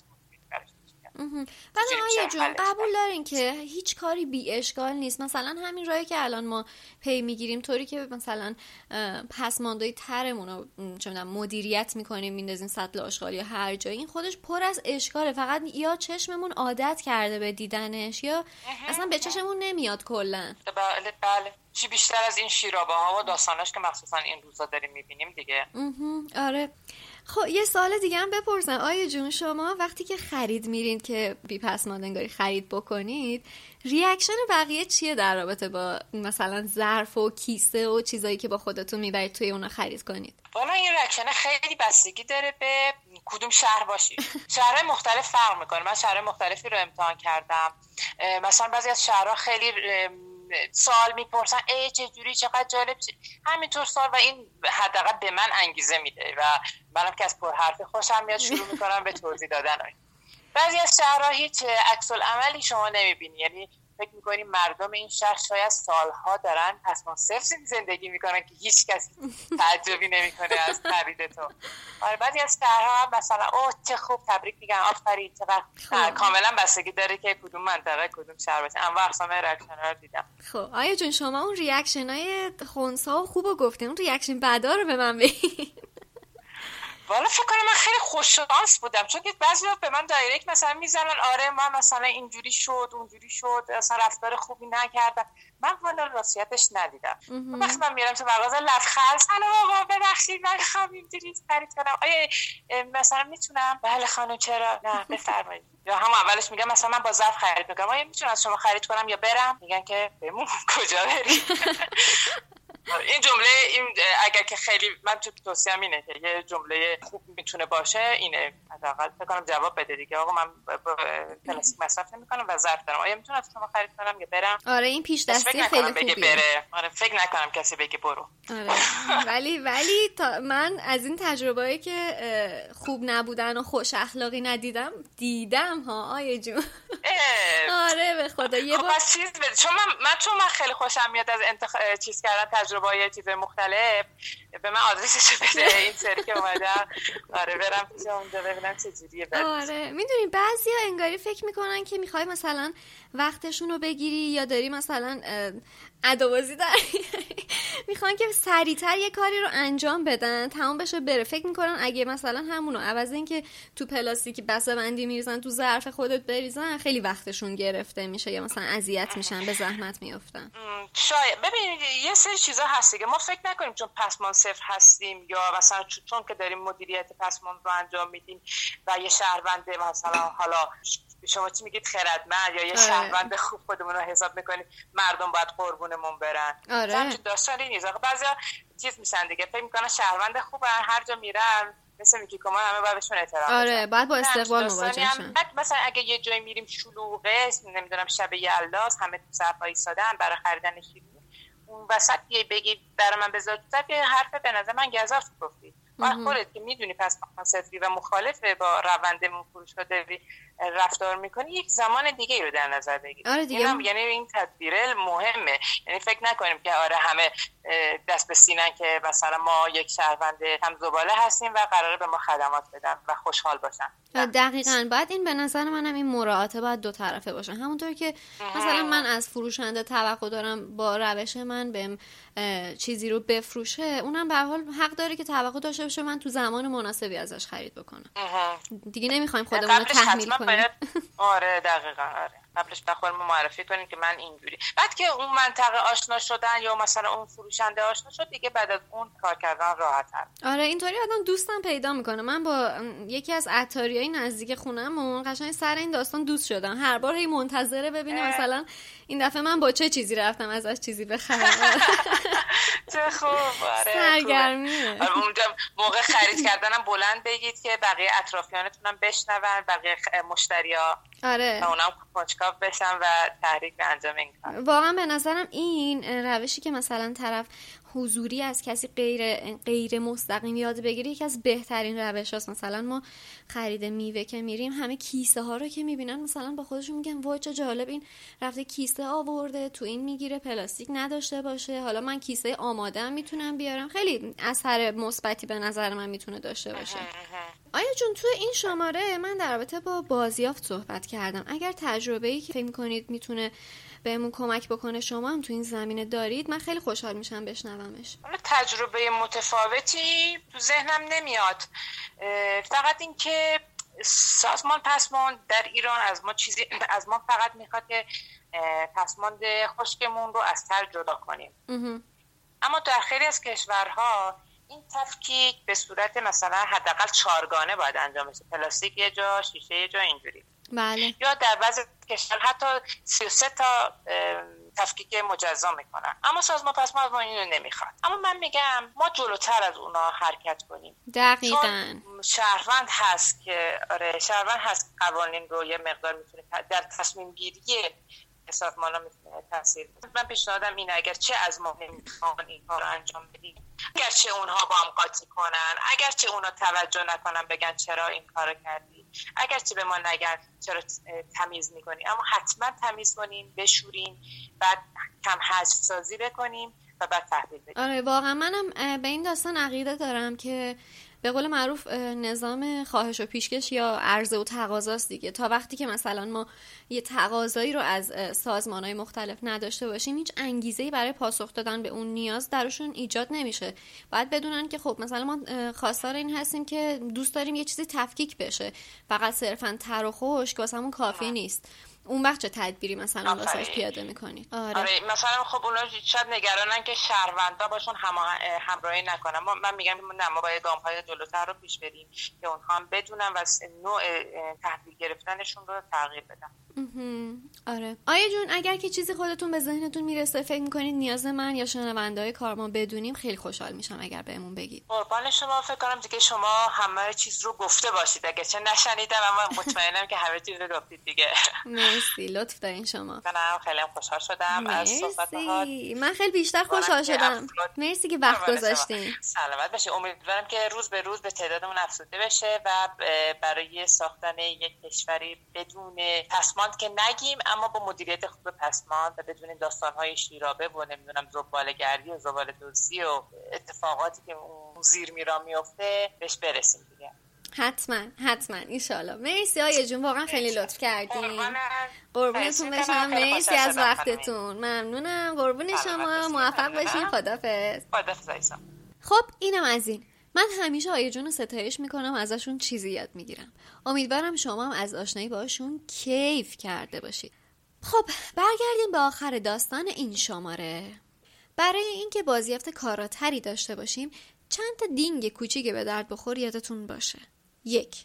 بعد آیا جون قبول دارین که هیچ کاری بی اشکال نیست. مثلا همین راهی که الان ما پی می‌گیریم طوری که مثلا پسماندهای ترمون رو مدیریت می‌کنیم میندازیم سطل آشغال یا هر جایی. این خودش پر از اشکاله. فقط یا چشممون عادت کرده به دیدنش یا اصلا به چشممون نمیاد کلا. بله بله. چی بیشتر از این شیرابه ها و داستاناش که مخصوصا این روزا داریم می‌بینیم دیگه. آره. خب یه سوال دیگه هم بپرسم. آیا جون شما وقتی که خرید میرین که بی پس ماندنگاری خرید بکنید reaction بقیه چیه در رابطه با مثلا ظرف و کیسه و چیزایی که با خودتون می‌برید توی اونا خرید کنید؟ والا این reaction خیلی بستگی داره به کدوم شهر باشی. شهرهای مختلف فرق می‌کنه. من شهرهای مختلفی رو امتحان کردم. مثلا بعضی از شهرها خیلی سوال می‌پرسن ای چه جوری چقدر جالب؟ همینطور سال و این حداقل به من انگیزه میده و منم که از پر حرفی خوشم میاد شروع می‌کنم به توضیح دادن. بعضی از شهرها هیچ عکس عملی شما نمی‌بینی یعنی فکر می‌کنیم مردم این شهر شاید سالها دارن پس ما صفر زندگی می‌کنن که هیچ کسی تعجبی نمی‌کنه از خرید تو. آره بعضی از شهرها هم مثلا اوه چه خوب تبریک میگن آفرین چقدر خب. کاملا بستگی داره که کدوم منطقه کدوم شهر باشه. انواع اقسام ریاکشن رو دیدم. خب آیا جون شما اون ریاکشن های خونسا و خوب گفتین؟ اون reaction بدا رو به من بگین. والا فکر کنم من خیلی خوششانس بودم چون که بعضی به من direct مثلا می‌زنن آره ما مثلا اینجوری شد اونجوری شد اصلا رفتار خوبی نکردن. من والا راستیتش ندیدم. وقتی من میرم تو مغازه لبخند سلام آقا ببخشید می‌خوام اینجوری خرید کنم. آیا مثلا می‌تونم؟ بله خانم چرا؟ نه بفرمایید. یا هم اولش میگم مثلا من با ظرف خرید می‌کنم آیا می‌تونم از شما خرید کنم یا برم؟ میگن که بمون کجا بری؟ این جمله این اگر که خیلی من تو توصیه اینه که یه جمله خوب می‌تونه باشه اینه. حداقل فکر کنم جواب بده دیگه. آقا من کلاسیک مصرف نمی‌کنم و ظرف دارم. آیا می‌تونم از شما خرید کنم یا برم؟ آره این پیش دستی خیلی خوبیه. بره. آره فکر نکنم کسی بگه برو. آره. ولی ولی تا من از این تجربه که خوب نبودن و خوش اخلاقی ندیدم دیدم ها آیه جون. آره به خدا. یه خب چیز بده. چون من من چون من خیلی خوشم میاد از انتخ... چیز کردن تجربه های چیز مختلف به من آدرسش بده؟ این سری که اومدم. آره برم پیش اونجا ببینم چه جوریه. آره. می‌دونی بعضیا انگاری فکر می‌کنن که می‌خوای مثلا وقتشون رو بگیری یا داری مثلا ادوازی داری می‌خوان که سریعتر یه کاری رو انجام بدن تمام بشه بره. فکر می‌کنن اگه مثلا همونو عوض اینکه تو پلاستیکی بسته بندی میریزن تو ظرف خودت بریزن خیلی وقتشون گرفته میشه یا مثلا اذیت میشن به زحمت میافتن. شاید. ببینید یه سری چیزا هست که ما فکر نکنیم چون پسمان صفر هستیم یا مثلا چون که داریم مدیریت پسمان رو انجام میدیم و یه شهرونده مثلا حالا شما چی میگید؟ خردمند یا یه آره. شهروند خوب خودمون رو حساب می‌کنید مردم باید قربونمون برن. آره. داستان نیست. بعضی چیز میشن دیگه. فکر می‌کنن شهروند خوبن. هر جا میرن مثل میگی کمان همه باید بهشون احترام آره باید با استقبال مواجه شن مثلا اگه یه جایی میریم شلوغه نمی‌دونم شب یلداز همه تو صف ایستادن برای خریدن شیرینی. اون وسط یه بگی برای من بذار تو حرف به نظر من گزاف گفتی. خودت که می‌دونی پس صفری و مخالفه با روند فروش داری رفتار می‌کنی یک زمان دیگه رو در نظر بگیر آره دیگه. یعنی این تدبیر مهمه. یعنی فکر نکنیم که آره همه دست به سینن که مثلا ما یک شهروند هم زباله هستیم و قراره به ما خدمات بدن و خوشحال باشن. دقیقا. باید این به نظر منم این مراعاته باید دو طرفه باشه. همونطور که مثلا من از فروشنده توقع دارم با روش من بهم چیزی رو بفروشه اونم به حال حق داره که توقع داشته باشه من تو زمان مناسبی ازش خرید بکنم. دیگه نمی‌خوایم خودمون رو تحمیل کنیم. آره دقیقا آره. قبلش به ما معرفی کنیم که من اینجوری. بعد که اون منطقه آشنا شدن یا مثلا اون فروشنده آشنا شد دیگه بعد از اون کار کردن راحت آره اینطوری آدم دوستم پیدا می‌کنه. من با یکی از های نزدیک خونمون قشنگ سر این داستان دوست شدم. هر بار هی منتظره ببینه مثلا این دفعه من با چه چیزی رفتم ازش چیزی بخرم. چه خوب. آره سرگرمیه. آره اونجا موقع خرید کردنم بلند بگید که بقیه اطرافیانتونم بشنون بقیه مشتریا آره. اونم کنجکاو بشن و تحریک به انجام این کار. واقعا به نظرم این روشی که مثلا طرف حضوری از کسی غیر غیر مستقیم یاد بگیره یکی از بهترین روش هست مثلا ما خرید میوه که میریم همه کیسه ها رو که می‌بینن مثلا با خودشون میگن وای چه جالب این رفته کیسه آورده تو این می‌گیره پلاستیک نداشته باشه حالا من کیسه آماده می‌تونم بیارم. خیلی اثر مثبتی به نظر من می‌تونه داشته باشه. آیا جون تو این شماره من در رابطه با بازیافت صحبت کردم. اگر تجربه ای که فکر می‌کنید می‌تونه بهمون کمک بکنه شما هم تو این زمینه دارید من خیلی خوشحال میشم بشنومش. تجربه متفاوتی تو ذهنم نمیاد. فقط اینکه سازمان پسمان در ایران از ما چیزی از ما فقط می‌خواد که پسماند خشکمون رو از تر جدا کنیم. اما در خیلی از کشورها این تفکیک به صورت مثلا حداقل چارگانه باید انجام بشه. پلاستیک یه جا شیشه یه جا اینجوری. بله. یا در بعضی کشور حتی 33 تا تفکیک مجزا می‌کنن. اما سازمان پس ما اینو نمی‌خواد. اما من میگم ما جلوتر از اونا حرکت کنیم. دقیقا. شهروند هست که آره شهروند هست قوانین رو یه مقدار می‌تونه در تصمیم گیری سازمان ها می‌تونه تاثیر من پیشنهادم اینه اگر چه از ما نمی‌خوان این کار رو انجام اگر چه اونها با هم قاطی کنن اگر چه اونا توجه نکنن بگن چرا این کارو کردی اگر چه به ما نگن چرا تمیز می‌کنی. اما حتما تمیز کنیم بشوریم بعد کم حجم سازی بکنیم و بعد تحویل بدیم. آره واقعا منم به این داستان عقیده دارم که به قول معروف نظام خواهش و پیشکش یا عرضه و تقاضاست دیگه. تا وقتی که مثلا ما یه تقاضایی رو از سازمان های مختلف نداشته باشیم هیچ انگیزه برای پاسخ دادن به اون نیاز درشون ایجاد نمیشه. باید بدونن که خب مثلا ما خواستار این هستیم که دوست داریم یه چیزی تفکیک بشه. فقط صرفا تر و خشک کافی نیست. اون وقت چه تدبیری مثلا واسش پیاده می‌کنید آره. آره. مثلا خب اونا شاید نگرانن که شهروندا باشون همراهی نکنن من میگم نه ما باید گام های جلوتر رو پیش بریم که اونها هم بدونن و نوع تحویل گرفتنشون رو تغییر بدن آره. آیا جون اگر که چیزی خودتون به ذهنتون می‌رسه فکر می‌کنید نیاز من یا شنونده های کار ما بدونیم خیلی خوشحال میشم اگر بهمون بگید. قربان شما فکر کنم دیگه شما همه چیز رو گفته باشید. اگه چه نشنیدم اما مطمئنم که همه چیز رو گفتید دیگه. مرسی. لطف دارین شما. منم خیلی خوشحال شدم مرسی. از صحبت من خیلی بیشتر خوشحال شدم. مرسی که وقت گذاشتین. سلامت بشه امیدوارم که روز به روز به تعدادمون افزوده بشه و برای ساختن یک کشوری بدون پسماند که نگیم اما با مدیریت خوب پسماند و بدون داستانهای شیرابه و نمی‌دونم زبالگردی و زباله دوزی و اتفاقاتی که اون زیر میرا میفته بهش برسیم دیگه. حتما حتما. ایشالا مرسی آیه جون. واقعا خیلی لطف کردین. قربونتون بشم. مرسی از وقتتون. ممنونم. قربون شما. موفق باشین. خدافز خب اینم از این. من همیشه آیه رو ستایش می‌کنم ازشون چیزی یاد می‌گیرم. امیدوارم شما هم از آشنایی باشون کیف کرده باشید. خب برگردیم به آخر داستان این شماره. برای اینکه بازیافت کاراتری داشته باشیم چند تا دینگ کوچیک به درد بخور یادتون باشه. یک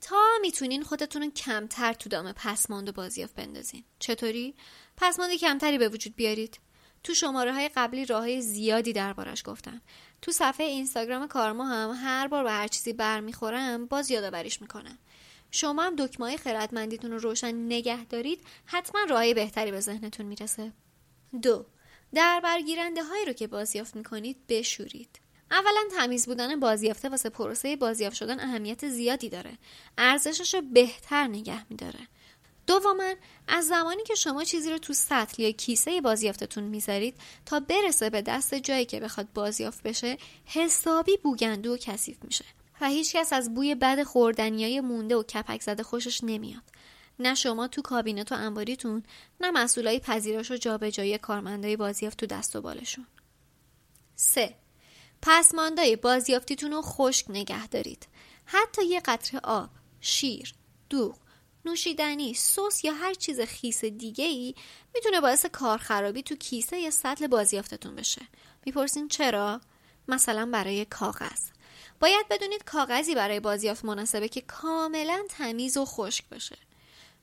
تا می‌تونین خودتون کمتر تو دام پسماند و بازیافت بندازین. چطوری؟ پسماند کمتری به وجود بیارید. تو شماره های قبلی راه های زیادی دربارش گفتم. تو صفحه اینستاگرام کارما هم هر بار به هر چیزی برمیخورم باز یادآوریش می‌کنم. شما هم دکمه خردمندیتون رو روشن نگه دارید حتما راه بهتری به ذهنتون می‌رسه. دو در برگیرنده هایی رو که بازیافت می‌کنید بشورید. اولا تمیز بودن بازیافته واسه پروسه بازیافت شدن اهمیت زیادی داره. ارزشش رو بهتر نگه میداره. دوما از زمانی که شما چیزی رو تو سطل یا کیسه بازیافتتون می‌ذارید تا برسه به دست جایی که بخواد بازیافت بشه حسابی بوگندو و کثیف میشه و هیچکس از بوی بد خوردنیای مونده و کپک زده خوشش نمیاد نه شما تو کابینت و انباریتون نه مسئولای پذیرش و جابجایی کارمندای بازیافت تو دست و بالشون 3. پسماندای بازیافتیتون رو خشک نگه دارید حتی یه قطره آب شیر دوغ نوشیدنی سس یا هر چیز خیس دیگه ای می‌تونه باعث کارخرابی تو کیسه یا سطل بازیافتتون بشه. می‌پرسین چرا؟ مثلا برای کاغذ. باید بدونید کاغذی برای بازیافت مناسبه که کاملا تمیز و خشک باشه.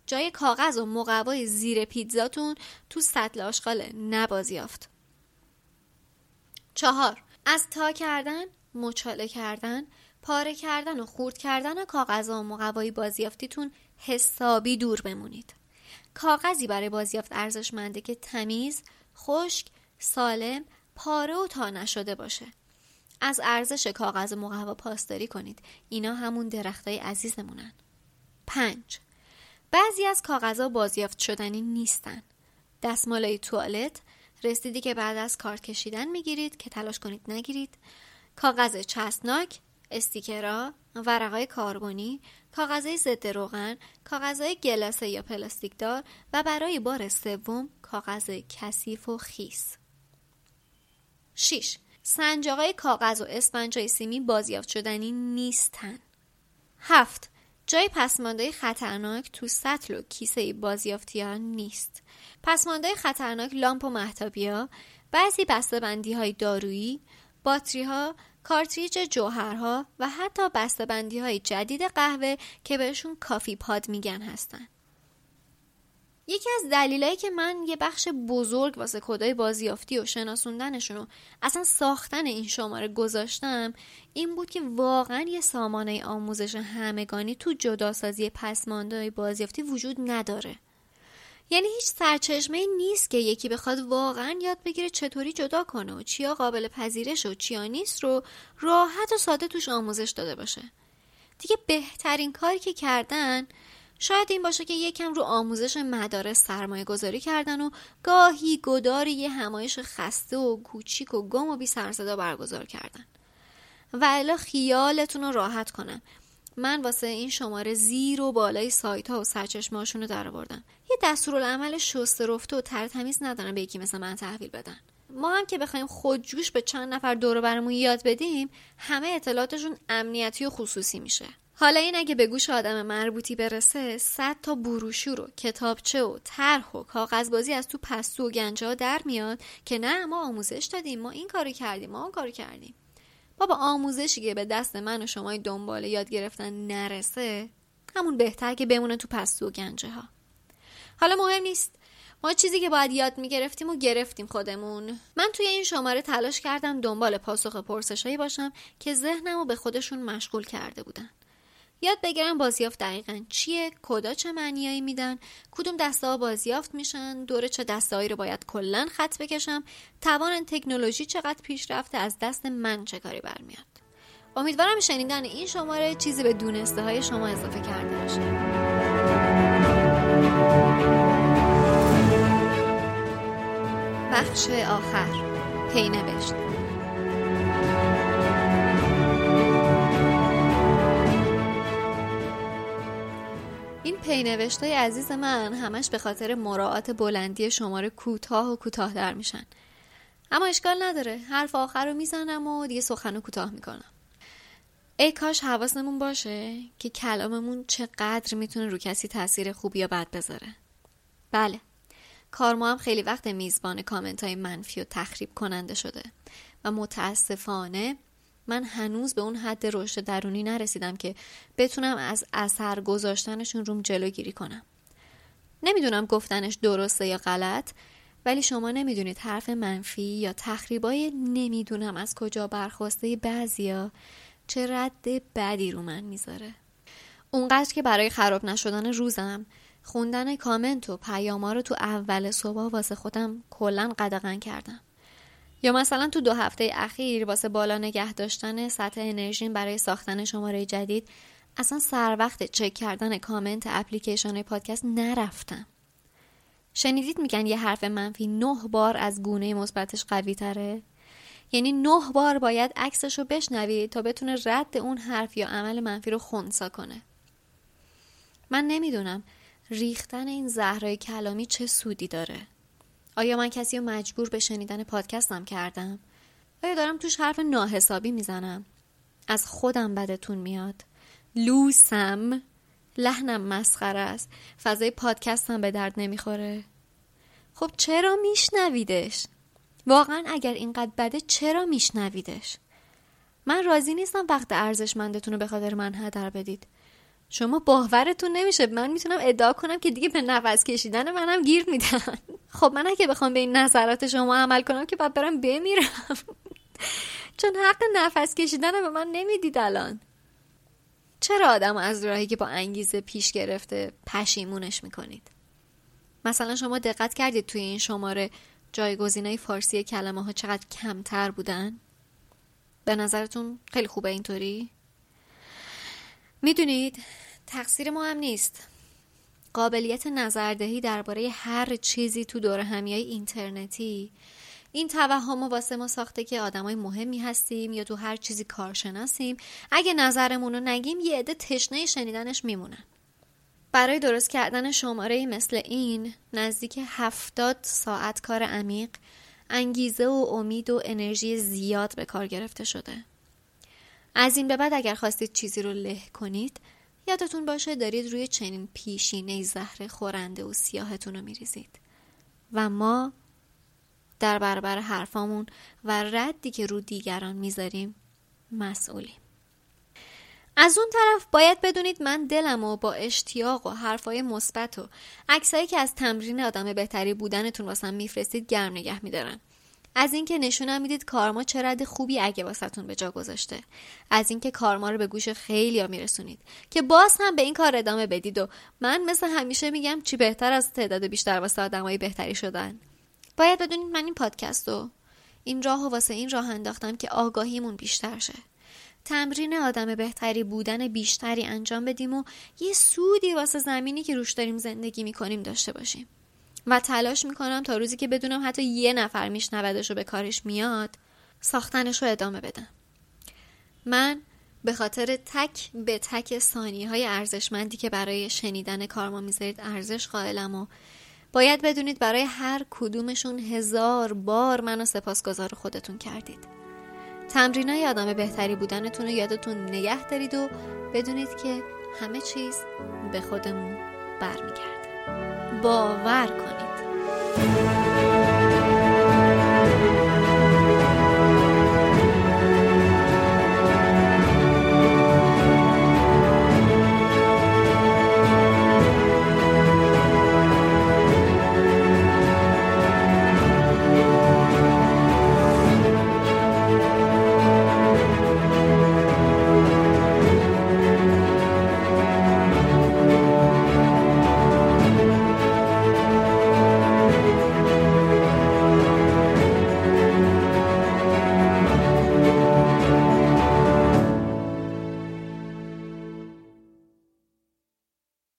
جای کاغذ و مقوای زیر پیتزاتون تو سطل آشغال نبازیافت. چهار از تا کردن مچاله کردن پاره کردن و خورد کردن کاغذ و مقوای بازیافتیتون حسابی دور بمونید. کاغذی برای بازیافت ارزشمنده که تمیز خشک سالم پاره و تا نشده باشه. از ارزش کاغذ مقوا پاسداری کنید. اینا همون درختای عزیزمونن. پنج. بعضی از کاغذها بازیافت شدنی نیستن. دستمالای توالت رسیدی که بعد از کارت کشیدن می‌گیرید که تلاش کنید نگیرید. کاغذ چسبناک استیکرها ورقای کاربونی کاغذهای ضد روغن کاغذهای گلاسه یا پلاستیکدار و برای بار سوم کاغذ کثیف و خیس 6. سنجاقای کاغذ و اسفنجای سیمی بازیافت شدنی نیستن 7. جای پسمانده خطرناک تو سطل و کیسه بازیافتیان نیست پسمانده خطرناک لامپ و مهتابیا بعضی بسته بندی های دارویی باتری ها کارتریج جوهرها و حتی بسته‌بندی های جدید قهوه که بهشون coffee pod میگن هستن. یکی از دلیلایی که من یه بخش بزرگ واسه کدای بازیافتی و شناسوندنشون و اصلا ساختن این شماره گذاشتم این بود که واقعا یه سامانه آموزش همگانی تو جداسازی پسماندهای بازیافتی وجود نداره یعنی هیچ سرچشمه نیست که یکی بخواد واقعا یاد بگیره چطوری جدا کنه و چیا قابل پذیرش و چیا نیست رو راحت و ساده توش آموزش داده باشه. دیگه بهترین کاری که کردن شاید این باشه که یکم رو آموزش مدارس سرمایه گذاری کردن و گاهی گداری یه همایش خسته و کوچیک و گم و بی سرصدا برگزار کردن. و الا خیالتون رو راحت کنم من واسه این شماره زیر و بالای سایت ها و سرچشمه رو در بردم یه دستورالعمل شسته رفته و تر تمیز ندارم به یکی مثل من تحویل بدن. ما هم که بخوایم خودجوش به چند نفر دور برمون یاد بدیم همه اطلاعاتشون امنیتی و خصوصی میشه. حالا این اگه به گوش آدم مربوطی برسه صد تا بروشور و کتابچه و طرح و کاغذبازی از تو پستو و گنجه ها در میاد که نه ما آموزش دادیم ما این کارو کردیم ما اون کارو کردیم. بابا آموزشی که به دست من و شما دنبال یاد گرفتن نرسه همون بهتر که بمونه تو پستو و گنجه ها. حالا مهم نیست. ما چیزی که باید یاد می‌گرفتیم و گرفتیم خودمون. من توی این شماره تلاش کردم دنبال پاسخ پرسشهایی باشم که ذهنم رو به خودشون مشغول کرده بودن. یاد بگیرم بازیافت دقیقا چیه کدا چه معنیایی میدن کدوم دسته ها بازیافت میشن دور چه دسته رو باید کلا خط بکشم توان تکنولوژی چقدر پیشرفته از دست من چه کاری برمیاد. امیدوارم شنیدن این شماره چیزی به دونسته های شما اضافه کرده باشه. بخش آخر. پی نوشت. پینوشتای عزیز من همش به خاطر مراعات بلندی شماره کوتاه و کوتاه در میشن. اما اشکال نداره. حرف آخر رو می‌زنم و دیگه سخن رو کوتاه می‌کنم. ای کاش حواسمون باشه که کلاممون چقدر می‌تونه رو کسی تاثیر خوب یا بد بذاره. بله. کارما هم خیلی وقت میزبان کامنت های منفی و تخریب کننده شده و متاسفانه من هنوز به اون حد رشد درونی نرسیدم که بتونم از اثر گذاشتنشون روم جلوگیری کنم. نمی‌دونم گفتنش درسته یا غلط ولی شما نمی‌دونید حرف منفی یا تخریبای نمی‌دونم از کجا برخواسته بعضیا چه رد بدی رو من می‌ذاره. اونقدر که برای خراب نشدن روزم خوندن کامنت و پیاما رو تو اول صبح واسه خودم کلا قدغن کردم. یا مثلا تو دو هفته اخیر واسه بالا نگه داشتن سطح انرژی برای ساختن شماره جدید اصلا سر وقت چک کردن کامنت اپلیکیشن پادکست نرفتم. شنیدید میگن یه حرف منفی نه بار از گونه مثبتش قوی تره؟ یعنی نه بار باید عکسش رو بشنوید تا بتونه رد اون حرف یا عمل منفی رو خونسا کنه. من نمی‌دونم ریختن این زهرای کلامی چه سودی داره. آیا من کسی رو مجبور به شنیدن پادکستم کردم؟ آیا دارم توش حرف ناحسابی می‌زنم؟ از خودم بدتون میاد. لوسم. لحنم مسخره است. فضای پادکستم به درد نمی‌خوره. خب چرا میشنویدش؟ واقعا اگر اینقدر بده چرا میشنویدش؟ من راضی نیستم وقت ارزشمندتون رو به خاطر من هدر بدید. شما باورتون نمیشه. من می‌تونم ادعا کنم که دیگه به نفس کشیدن منم گیر میدن. خب من اگه بخوام به این نظرات شما عمل کنم که باید برم بمیرم. چون حق نفس کشیدن به من نمی‌دید الان. چرا آدم از راهی که با انگیزه پیش گرفته پشیمونش می‌کنید؟ مثلا شما دقت کردید توی این شماره جایگزینای فارسی کلمه ها چقدر کمتر بودن؟ به نظرتون خیلی خوبه اینطوری؟ می‌دونید تقصیر ما هم نیست. قابلیت نظردهی درباره هر چیزی تو دور همی های اینترنتی. این توهم واسه ما ساخته که آدمای مهمی هستیم یا تو هر چیزی کارشناسیم. اگه نظرمون رو نگیم یه عده تشنه شنیدنش میمونن. برای درست کردن شماره مثل این نزدیک هفتاد ساعت کار عمیق انگیزه و امید و انرژی زیاد به کار گرفته شده. از این به بعد اگر خواستید چیزی رو له کنید یادتون باشه دارید روی چنین پیشینه زهر خورنده و سیاهتون رو میریزید. و ما در برابر حرفامون و ردی که رو دیگران می‌ذاریم مسئولیم. از اون طرف باید بدونید من دلم و با اشتیاق و حرفای مثبت و عکسایی که از تمرین آدم بهتری بودنتون واسم میفرستید گرم نگه میدارم. از اینکه نشونم می‌دید کارما چه رد خوبی اگه واسهتون به جا گذاشته. از اینکه کارما رو به گوش خیلی ها میرسونید که باز هم به این کار ادامه بدید و من مثل همیشه میگم چی بهتر از تعداد بیشتر واسه آدمای بهتری شدن. باید بدونید من این پادکست و این راه و واسه این راه انداختم که آگاهیمون بیشتر شه. تمرین آدم بهتری بودن بیشتری انجام بدیم و یه سودی واسه زمینی که روش داریم زندگی می‌کنیم داشته باشیم. و تلاش می‌کنم تا روزی که بدونم حتی یه نفر میشنودش و به کارش میاد ساختنش رو ادامه بدم. من به خاطر تک به تک ثانیه های ارزشمندی که برای شنیدن کارما می‌ذارید ارزش قائلم و باید بدونید برای هر کدومشون هزار بار منو سپاسگزار خودتون کردید. تمرین های آدم بهتری بودنتون رو یادتون نگه دارید و بدونید که همه چیز به خودمون برمیگرده. باور کنید.